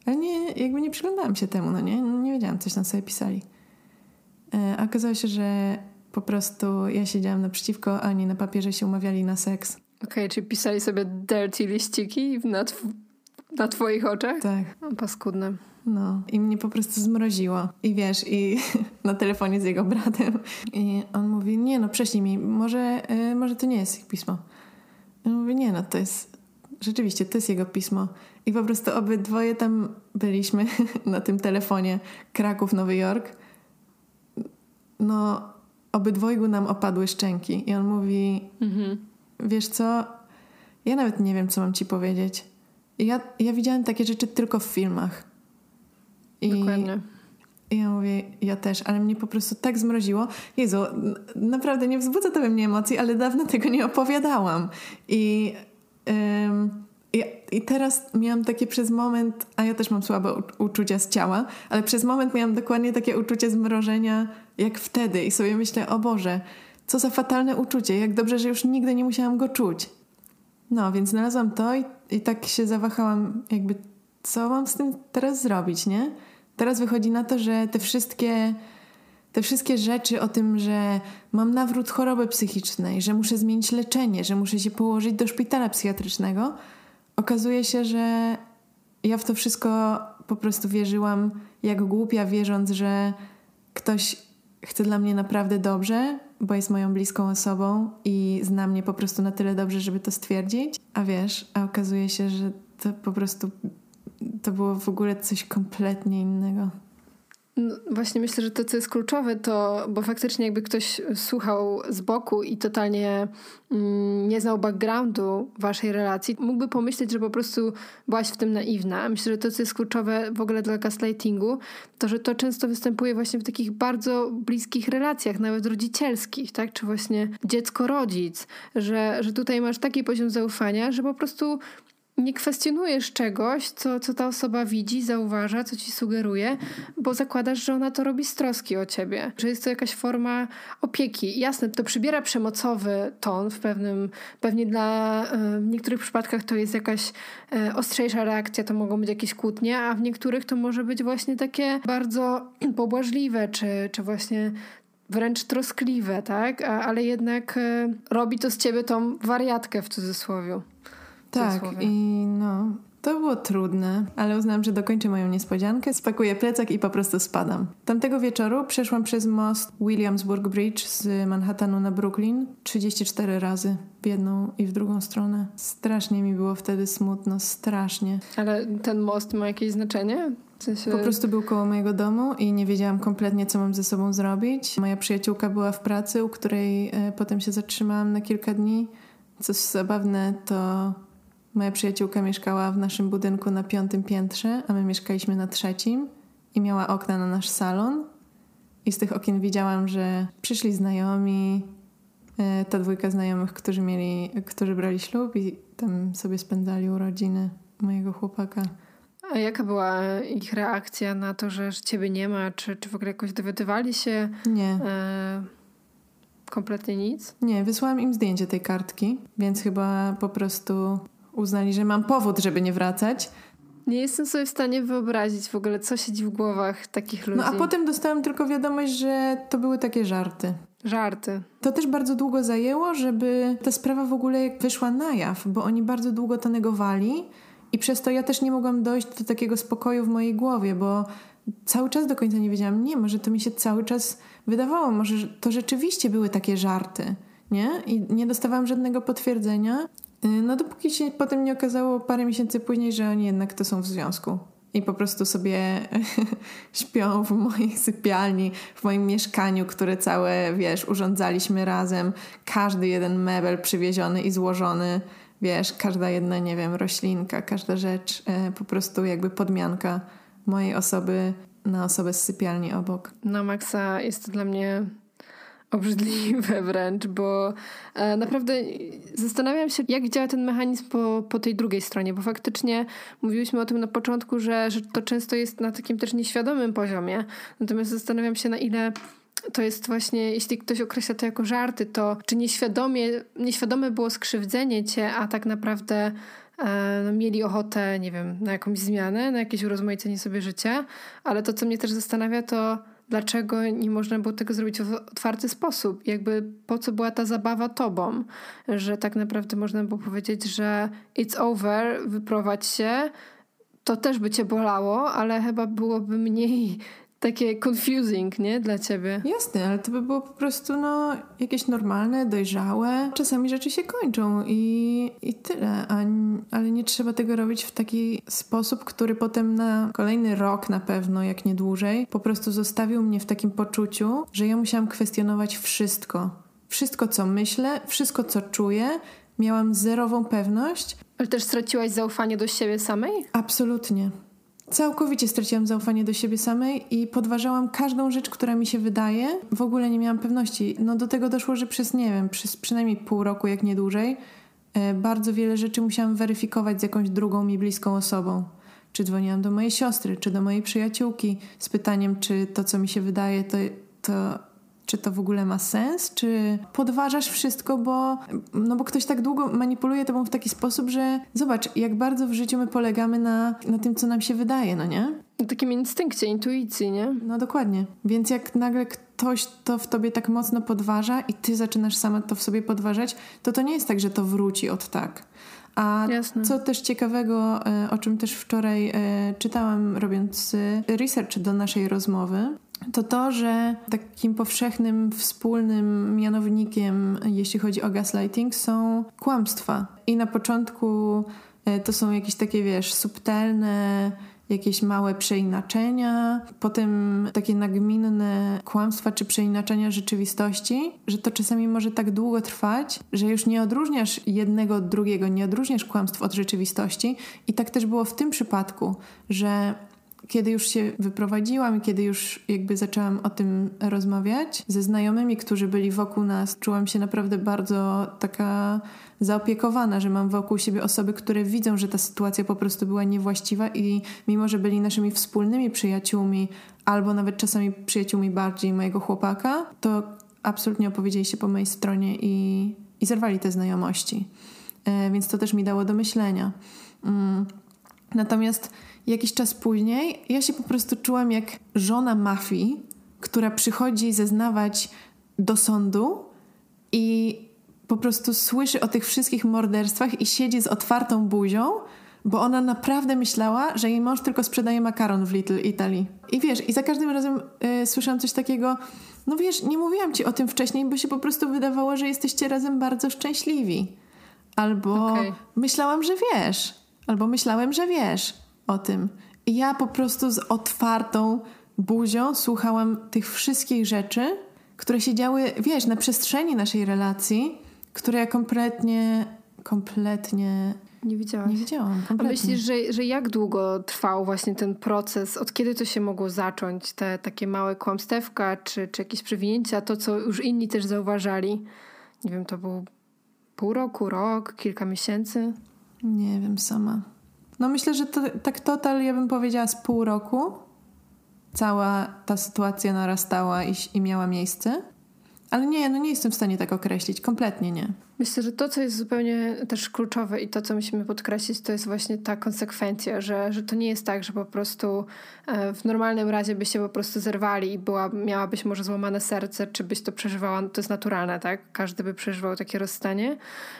ale nie, jakby nie przyglądałam się temu, no nie, nie wiedziałam, coś tam sobie pisali. E, a okazało się, że po prostu ja siedziałam naprzeciwko, a oni na papierze się umawiali na seks. Okej, okay, czyli pisali sobie dirty liściki na, tw- na twoich oczach? Tak. No, paskudne. No, i mnie po prostu zmroziło. I wiesz, i na telefonie z jego bratem. I on mówi, nie no, prześlij mi, może, y, może to nie jest ich pismo. I on mówi, nie no, to jest, rzeczywiście, to jest jego pismo. I po prostu obydwoje tam byliśmy na tym telefonie Kraków, Nowy Jork. No, obydwojgu nam opadły szczęki. I on mówi, mhm. wiesz co, ja nawet nie wiem, co mam ci powiedzieć. Ja, ja widziałem takie rzeczy tylko w filmach. I, Dokładnie. I ja mówię, ja też, ale mnie po prostu tak zmroziło. Jezu, naprawdę nie wzbudza to we mnie emocji, ale dawno tego nie opowiadałam. I, ym, i, i, teraz miałam takie przez moment, a ja też mam słabe uczucia z ciała, ale przez moment miałam dokładnie takie uczucie zmrożenia jak wtedy. I sobie myślę, o Boże, co za fatalne uczucie, jak dobrze, że już nigdy nie musiałam go czuć. No, więc znalazłam to i, i tak się zawahałam, jakby co mam z tym teraz zrobić, nie? Teraz wychodzi na to, że te wszystkie, te wszystkie rzeczy o tym, że mam nawrót choroby psychicznej, że muszę zmienić leczenie, że muszę się położyć do szpitala psychiatrycznego, okazuje się, że ja w to wszystko po prostu wierzyłam jak głupia, wierząc, że ktoś chce dla mnie naprawdę dobrze, bo jest moją bliską osobą i zna mnie po prostu na tyle dobrze, żeby to stwierdzić. A wiesz, a okazuje się, że to po prostu to było w ogóle coś kompletnie innego. No, właśnie myślę, że to, co jest kluczowe, to, bo faktycznie jakby ktoś słuchał z boku i totalnie mm, nie znał backgroundu waszej relacji, mógłby pomyśleć, że po prostu byłaś w tym naiwna. Myślę, że to, co jest kluczowe w ogóle dla gaslightingu, to, że to często występuje właśnie w takich bardzo bliskich relacjach, nawet rodzicielskich, tak? Czy właśnie dziecko-rodzic, że, że tutaj masz taki poziom zaufania, że po prostu nie kwestionujesz czegoś, co, co ta osoba widzi, zauważa, co ci sugeruje, bo zakładasz, że ona to robi z troski o ciebie, że jest to jakaś forma opieki. Jasne, to przybiera przemocowy ton w pewnym, pewnie dla w niektórych przypadkach to jest jakaś e, ostrzejsza reakcja, to mogą być jakieś kłótnie, a w niektórych to może być właśnie takie bardzo pobłażliwe, czy, czy właśnie wręcz troskliwe, tak? Ale jednak e, robi to z ciebie tą wariatkę w cudzysłowie. Tak, i no, to było trudne, ale uznałam, że dokończę moją niespodziankę, spakuję plecak i po prostu spadam. Tamtego wieczoru przeszłam przez most Williamsburg Bridge z Manhattanu na Brooklyn 34 razy w jedną i w drugą stronę. Strasznie mi było wtedy smutno, strasznie. Ale ten most ma jakieś znaczenie? W sensie... Po prostu był koło mojego domu i nie wiedziałam kompletnie, co mam ze sobą zrobić. Moja przyjaciółka była w pracy, u której e, potem się zatrzymałam na kilka dni. Coś zabawne to Moja przyjaciółka mieszkała w naszym budynku na piątym piętrze, a my mieszkaliśmy na trzecim i miała okna na nasz salon. I z tych okien widziałam, że przyszli znajomi, e, ta dwójka znajomych, którzy mieli, którzy brali ślub i tam sobie spędzali urodziny mojego chłopaka. A jaka była ich reakcja na to, że ciebie nie ma? Czy, czy w ogóle jakoś dowiadywali się? Nie. E, kompletnie nic? Nie, wysłałam im zdjęcie tej kartki, więc chyba po prostu uznali, że mam powód, żeby nie wracać. Nie jestem sobie w stanie wyobrazić w ogóle, co siedzi w głowach takich ludzi. No a potem dostałam tylko wiadomość, że to były takie żarty. Żarty. To też bardzo długo zajęło, żeby ta sprawa w ogóle wyszła na jaw, bo oni bardzo długo to negowali i przez to ja też nie mogłam dojść do takiego spokoju w mojej głowie, bo cały czas do końca nie wiedziałam, nie, może to mi się cały czas wydawało, może to rzeczywiście były takie żarty, nie? I nie dostawałam żadnego potwierdzenia. Y, no dopóki się potem nie okazało parę miesięcy później, że oni jednak to są w związku. I po prostu sobie śpią w mojej sypialni, w moim mieszkaniu, które całe, wiesz, urządzaliśmy razem. Każdy jeden mebel przywieziony i złożony, wiesz, każda jedna, nie wiem, roślinka, każda rzecz, e, po prostu jakby podmianka mojej osoby na osobę z sypialni obok. Na maksa jest to dla mnie obrzydliwe wręcz, bo e, naprawdę zastanawiam się, jak działa ten mechanizm po, po tej drugiej stronie, bo faktycznie mówiliśmy o tym na początku, że, że to często jest na takim też nieświadomym poziomie. Natomiast zastanawiam się, na ile to jest właśnie, jeśli ktoś określa to jako żarty, to czy nieświadomie, nieświadome było skrzywdzenie cię, a tak naprawdę e, no, mieli ochotę, nie wiem, na jakąś zmianę, na jakieś urozmaicenie sobie życia, ale to, co mnie też zastanawia, to dlaczego nie można było tego zrobić w otwarty sposób? Jakby po co była ta zabawa tobą? Że tak naprawdę można było powiedzieć, że it's over, wyprowadź się, to też by cię bolało, ale chyba byłoby mniej takie confusing, nie? Dla ciebie. Jasne, ale to by było po prostu no, jakieś normalne, dojrzałe. Czasami rzeczy się kończą i, i tyle, a, ale nie trzeba tego robić w taki sposób, który potem na kolejny rok na pewno, jak nie dłużej, po prostu zostawił mnie w takim poczuciu, że ja musiałam kwestionować wszystko. Wszystko, co myślę, wszystko, co czuję, miałam zerową pewność. Ale też straciłaś zaufanie do siebie samej? Absolutnie. Całkowicie straciłam zaufanie do siebie samej i podważałam każdą rzecz, która mi się wydaje. W ogóle nie miałam pewności. No do tego doszło, że przez, nie wiem, przez przynajmniej pół roku, jak nie dłużej, e, bardzo wiele rzeczy musiałam weryfikować z jakąś drugą mi bliską osobą. Czy dzwoniłam do mojej siostry, czy do mojej przyjaciółki z pytaniem, czy to, co mi się wydaje, to, to czy to w ogóle ma sens, czy podważasz wszystko, bo, no bo ktoś tak długo manipuluje tobą w taki sposób, że zobacz, jak bardzo w życiu my polegamy na, na tym, co nam się wydaje, no nie? Na takim instynkcie, intuicji, nie? No dokładnie. Więc jak nagle ktoś to w tobie tak mocno podważa i ty zaczynasz sama to w sobie podważać, to to nie jest tak, że to wróci od tak. A Jasne. co też ciekawego, e, o czym też wczoraj e, czytałam, robiąc e, research do naszej rozmowy, to to, że takim powszechnym, wspólnym mianownikiem, jeśli chodzi o gaslighting, są kłamstwa. I na początku e, to są jakieś takie, wiesz, subtelne, jakieś małe przeinaczenia, potem takie nagminne kłamstwa czy przeinaczenia rzeczywistości, że to czasami może tak długo trwać, że już nie odróżniasz jednego od drugiego, nie odróżniasz kłamstw od rzeczywistości. I tak też było w tym przypadku, że kiedy już się wyprowadziłam, kiedy już jakby zaczęłam o tym rozmawiać ze znajomymi, którzy byli wokół nas, czułam się naprawdę bardzo taka zaopiekowana, że mam wokół siebie osoby, które widzą, że ta sytuacja po prostu była niewłaściwa i mimo, że byli naszymi wspólnymi przyjaciółmi, albo nawet czasami przyjaciółmi bardziej mojego chłopaka, to absolutnie opowiedzieli się po mojej stronie i, i zerwali te znajomości. E, więc to też mi dało do myślenia. Mm. Natomiast jakiś czas później ja się po prostu czułam jak żona mafii, która przychodzi zeznawać do sądu i po prostu słyszy o tych wszystkich morderstwach i siedzi z otwartą buzią, bo ona naprawdę myślała, że jej mąż tylko sprzedaje makaron w Little Italy. I wiesz, i za każdym razem y, słyszałam coś takiego, no wiesz, nie mówiłam ci o tym wcześniej, bo się po prostu wydawało, że jesteście razem bardzo szczęśliwi. Albo okay. myślałam, że wiesz. Albo myślałem, że wiesz o tym. I ja po prostu z otwartą buzią słuchałam tych wszystkich rzeczy, które się działy, wiesz, na przestrzeni naszej relacji, które ja kompletnie, kompletnie nie widziałaś. Nie widziałam. Kompletnie. A myślisz, że, że jak długo trwał właśnie ten proces? Od kiedy to się mogło zacząć? Te takie małe kłamstewka, czy, czy jakieś przewinięcia? To, co już inni też zauważali? Nie wiem, to był pół roku, rok, kilka miesięcy? Nie wiem sama. No myślę, że to, tak total ja bym powiedziała z pół roku cała ta sytuacja narastała i, i miała miejsce. Ale nie, no nie jestem w stanie tak określić, kompletnie nie. Myślę, że to, co jest zupełnie też kluczowe i to, co musimy podkreślić, to jest właśnie ta konsekwencja, że, że to nie jest tak, że po prostu e, w normalnym razie byście po prostu zerwali i była, miałabyś może złamane serce, czy byś to przeżywała, to jest naturalne, tak? Każdy by przeżywał takie rozstanie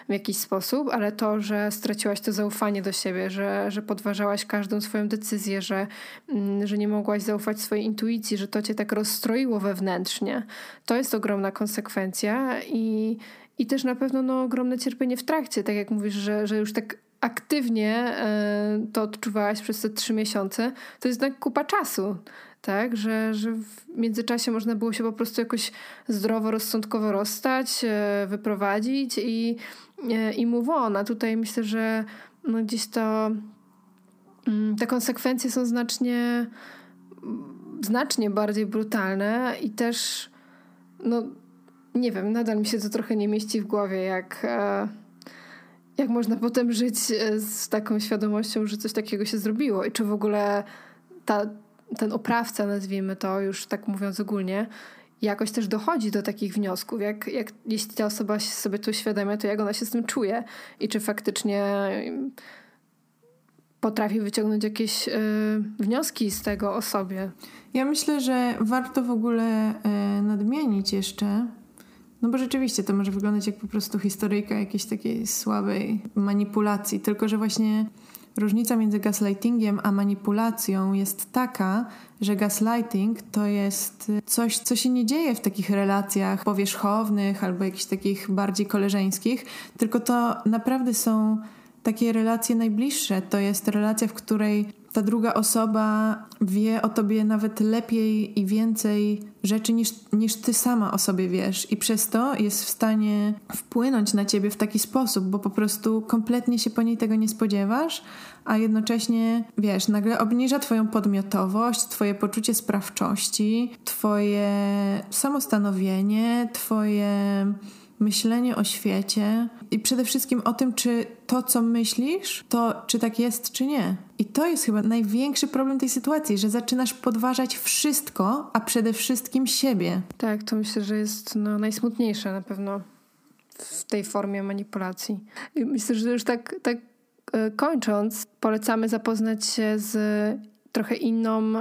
w jakiś sposób, ale to, że straciłaś to zaufanie do siebie, że, że podważałaś każdą swoją decyzję, że, mm, że nie mogłaś zaufać swojej intuicji, że to cię tak rozstroiło wewnętrznie, to jest ogromna konsekwencja i i też na pewno no, ogromne cierpienie w trakcie, tak jak mówisz, że, że już tak aktywnie e, to odczuwałaś przez te trzy miesiące, to jest jednak kupa czasu, tak? Że, że w międzyczasie można było się po prostu jakoś zdrowo, rozsądkowo rozstać, e, wyprowadzić i, e, i move on. A tutaj myślę, że no, gdzieś to mm, te konsekwencje są znacznie znacznie bardziej brutalne i też no nie wiem, nadal mi się to trochę nie mieści w głowie, jak, e, jak można potem żyć e, z taką świadomością, że coś takiego się zrobiło. I czy w ogóle ta, ten oprawca, nazwijmy to już tak mówiąc ogólnie, jakoś też dochodzi do takich wniosków, jak, jak jeśli ta osoba sobie to uświadamia, to jak ona się z tym czuje? I czy faktycznie potrafi wyciągnąć jakieś y, wnioski z tego o sobie. Ja myślę, że warto w ogóle y, nadmienić jeszcze, no bo rzeczywiście to może wyglądać jak po prostu historyjka jakiejś takiej słabej manipulacji, tylko że właśnie różnica między gaslightingiem a manipulacją jest taka, że gaslighting to jest coś, co się nie dzieje w takich relacjach powierzchownych albo jakichś takich bardziej koleżeńskich, tylko to naprawdę są takie relacje najbliższe. To jest relacja, w której ta druga osoba wie o tobie nawet lepiej i więcej rzeczy niż, niż ty sama o sobie wiesz, i przez to jest w stanie wpłynąć na ciebie w taki sposób, bo po prostu kompletnie się po niej tego nie spodziewasz, a jednocześnie wiesz, nagle obniża twoją podmiotowość, twoje poczucie sprawczości, twoje samostanowienie, twoje myślenie o świecie i przede wszystkim o tym, czy to, co myślisz, to czy tak jest, czy nie. I to jest chyba największy problem tej sytuacji, że zaczynasz podważać wszystko, a przede wszystkim siebie. Tak, to myślę, że jest no, najsmutniejsze na pewno w tej formie manipulacji. Myślę, że już tak, tak e, kończąc, polecamy zapoznać się z trochę inną,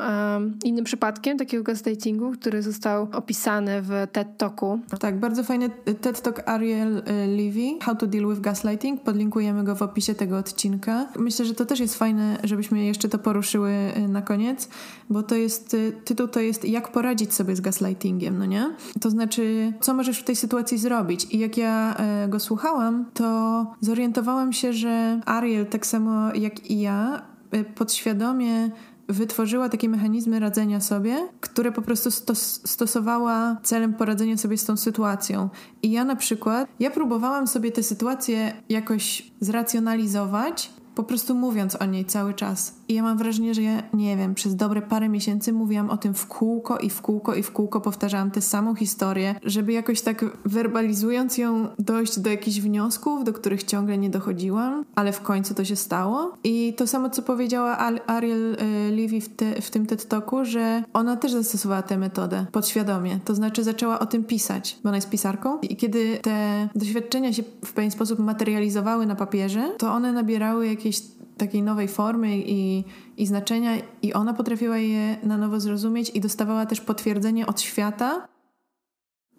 innym przypadkiem takiego gaslightingu, który został opisany w TED Talku. Tak, bardzo fajny TED Talk Ariel e, Levy, How to Deal with Gaslighting. Podlinkujemy go w opisie tego odcinka. Myślę, że to też jest fajne, żebyśmy jeszcze to poruszyły e, na koniec, bo to jest, e, tytuł to jest Jak poradzić sobie z gaslightingiem, no nie? To znaczy, co możesz w tej sytuacji zrobić? I jak ja go słuchałam, to zorientowałam się, że Ariel, tak samo jak i ja, podświadomie wytworzyła takie mechanizmy radzenia sobie, które po prostu stos stosowała celem poradzenia sobie z tą sytuacją. I ja na przykład, ja próbowałam sobie tę sytuację jakoś zracjonalizować, po prostu mówiąc o niej cały czas. I ja mam wrażenie, że ja, nie wiem, przez dobre parę miesięcy mówiłam o tym w kółko i w kółko i w kółko powtarzałam tę samą historię, żeby jakoś tak werbalizując ją dojść do jakichś wniosków, do których ciągle nie dochodziłam, ale w końcu to się stało. I to samo, co powiedziała Ariel y, Levy w, te, w tym TED Talku, że ona też zastosowała tę metodę podświadomie. To znaczy zaczęła o tym pisać, bo ona jest pisarką. I kiedy te doświadczenia się w pewien sposób materializowały na papierze, to one nabierały jakieś takiej nowej formy i, i znaczenia, i ona potrafiła je na nowo zrozumieć i dostawała też potwierdzenie od świata.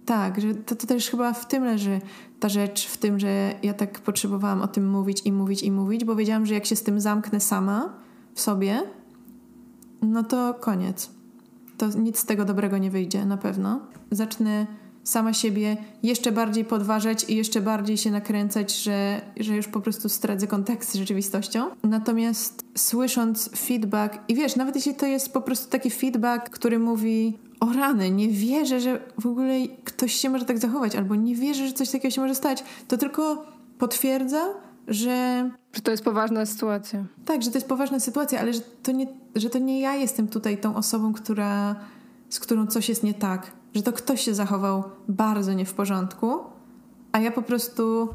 Tak, że to, to też chyba w tym leży ta rzecz, w tym, że ja tak potrzebowałam o tym mówić i mówić i mówić, bo wiedziałam, że jak się z tym zamknę sama w sobie, no to koniec. To nic z tego dobrego nie wyjdzie na pewno. Zacznę sama siebie jeszcze bardziej podważać i jeszcze bardziej się nakręcać, że, że już po prostu stracę kontakt z rzeczywistością. Natomiast słysząc feedback, i wiesz, nawet jeśli to jest po prostu taki feedback, który mówi: O rany, nie wierzę, że w ogóle ktoś się może tak zachować, albo nie wierzę, że coś takiego się może stać, to tylko potwierdza, że. Że to jest poważna sytuacja. Tak, że to jest poważna sytuacja, ale że to nie, że to nie ja jestem tutaj tą osobą, która, z którą coś jest nie tak że to ktoś się zachował bardzo nie w porządku, a ja po prostu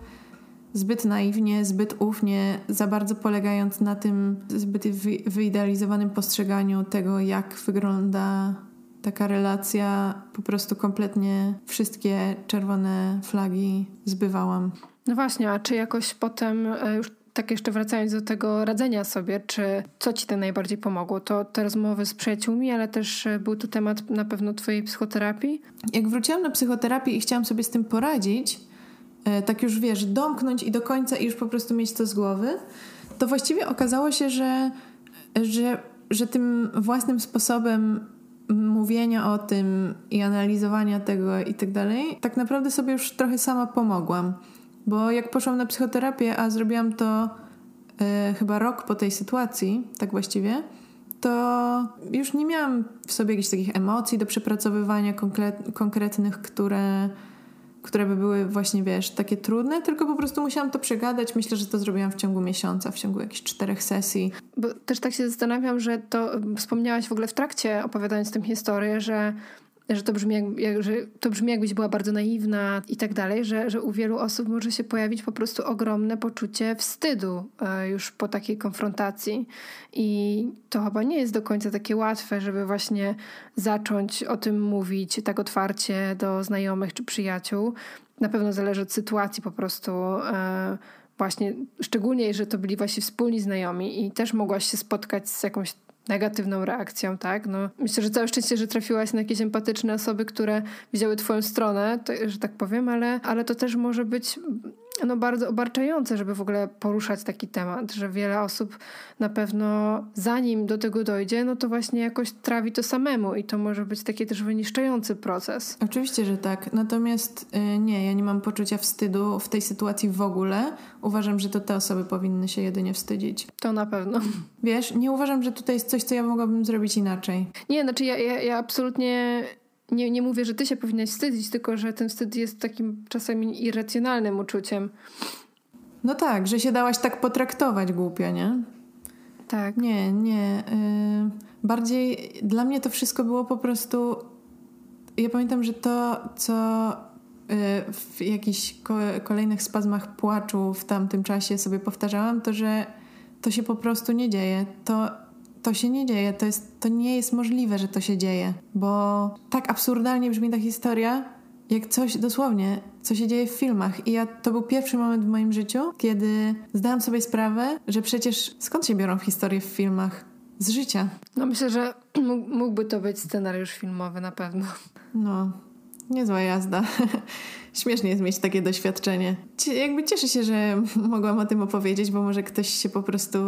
zbyt naiwnie, zbyt ufnie, za bardzo polegając na tym zbyt wyidealizowanym postrzeganiu tego, jak wygląda taka relacja, po prostu kompletnie wszystkie czerwone flagi zbywałam. No właśnie, a czy jakoś potem e, już tak jeszcze wracając do tego radzenia sobie, czy co ci to najbardziej pomogło? To te rozmowy z przyjaciółmi, ale też e, był to temat na pewno twojej psychoterapii? Jak wróciłam na psychoterapię i chciałam sobie z tym poradzić, e, tak już wiesz, domknąć i do końca i już po prostu mieć to z głowy, to właściwie okazało się, że, że, że tym własnym sposobem mówienia o tym i analizowania tego i tak dalej, tak naprawdę sobie już trochę sama pomogłam. Bo jak poszłam na psychoterapię, a zrobiłam to y, chyba rok po tej sytuacji, tak właściwie, to już nie miałam w sobie jakichś takich emocji do przepracowywania konkretnych, które, które by były właśnie, wiesz, takie trudne, tylko po prostu musiałam to przegadać. Myślę, że to zrobiłam w ciągu miesiąca, w ciągu jakichś czterech sesji. Bo też tak się zastanawiam, że to wspomniałaś w ogóle w trakcie opowiadając tę historię, że że to brzmi, jak, że to brzmi jakbyś była bardzo naiwna i tak dalej, że, że u wielu osób może się pojawić po prostu ogromne poczucie wstydu e, już po takiej konfrontacji. I to chyba nie jest do końca takie łatwe, żeby właśnie zacząć o tym mówić tak otwarcie do znajomych czy przyjaciół. Na pewno zależy od sytuacji po prostu. E, właśnie, szczególnie, że to byli właśnie wspólni znajomi i też mogłaś się spotkać z jakąś negatywną reakcją, tak? No, myślę, że całe szczęście, że trafiłaś na jakieś empatyczne osoby, które widziały twoją stronę, że tak powiem, ale, ale to też może być no, bardzo obarczające, żeby w ogóle poruszać taki temat, że wiele osób na pewno zanim do tego dojdzie, no to właśnie jakoś trawi to samemu i to może być taki też wyniszczający proces. Oczywiście, że tak. Natomiast yy, nie, ja nie mam poczucia wstydu w tej sytuacji w ogóle. Uważam, że to te osoby powinny się jedynie wstydzić. To na pewno. Wiesz, nie uważam, że tutaj jest coś, co ja mogłabym zrobić inaczej. Nie, znaczy ja, ja, ja absolutnie nie, nie mówię, że ty się powinnaś wstydzić, tylko że ten wstyd jest takim czasami irracjonalnym uczuciem. No tak, że się dałaś tak potraktować głupio, nie? Tak. Nie, nie. Yy, bardziej dla mnie to wszystko było po prostu. Ja pamiętam, że to, co yy, w jakichś ko kolejnych spazmach płaczu w tamtym czasie sobie powtarzałam, to że to się po prostu nie dzieje. To to się nie dzieje, to, jest, to nie jest możliwe, że to się dzieje, bo tak absurdalnie brzmi ta historia, jak coś dosłownie, co się dzieje w filmach. I ja, to był pierwszy moment w moim życiu, kiedy zdałam sobie sprawę, że przecież skąd się biorą historie w filmach? Z życia. No myślę, że mógłby to być scenariusz filmowy na pewno. No, niezła jazda. Śmiesznie jest mieć takie doświadczenie. Jakby cieszę się, że mogłam o tym opowiedzieć, bo może ktoś się po prostu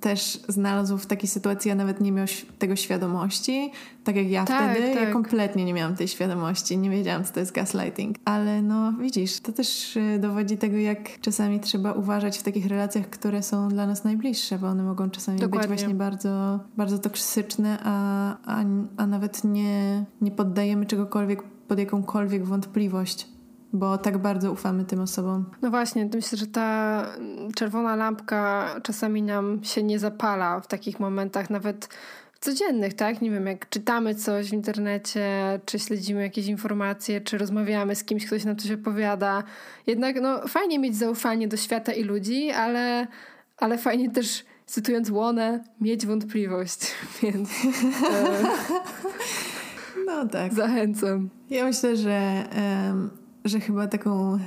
też znalazł w takiej sytuacji, a nawet nie miał tego świadomości, tak jak ja tak, wtedy. Tak. Ja kompletnie nie miałam tej świadomości, nie wiedziałam, co to jest gaslighting. Ale no widzisz, to też y, dowodzi tego, jak czasami trzeba uważać w takich relacjach, które są dla nas najbliższe, bo one mogą czasami Dokładnie. być właśnie bardzo, bardzo toksyczne, a, a, a nawet nie, nie poddajemy czegokolwiek pod jakąkolwiek wątpliwość bo tak bardzo ufamy tym osobom. No właśnie, myślę, że ta czerwona lampka czasami nam się nie zapala w takich momentach, nawet codziennych, tak? Nie wiem, jak czytamy coś w internecie, czy śledzimy jakieś informacje, czy rozmawiamy z kimś, ktoś nam coś opowiada. Jednak no, fajnie mieć zaufanie do świata i ludzi, ale, ale fajnie też, cytując Łonę, mieć wątpliwość, więc... E, no tak. Zachęcam. Ja myślę, że... Um że chyba taką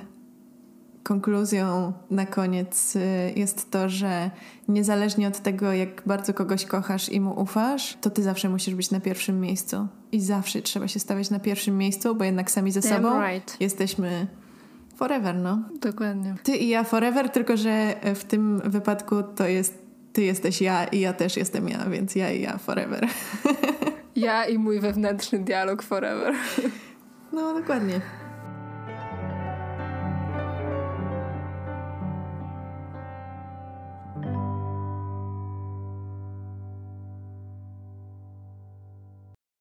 konkluzją na koniec y, jest to, że niezależnie od tego, jak bardzo kogoś kochasz i mu ufasz, to ty zawsze musisz być na pierwszym miejscu. I zawsze trzeba się stawiać na pierwszym miejscu, bo jednak sami ze Damn sobą right. jesteśmy forever, no. Dokładnie. Ty i ja forever, tylko że w tym wypadku to jest ty jesteś ja i ja też jestem ja, więc ja i ja forever. Ja i mój wewnętrzny dialog forever. No, dokładnie.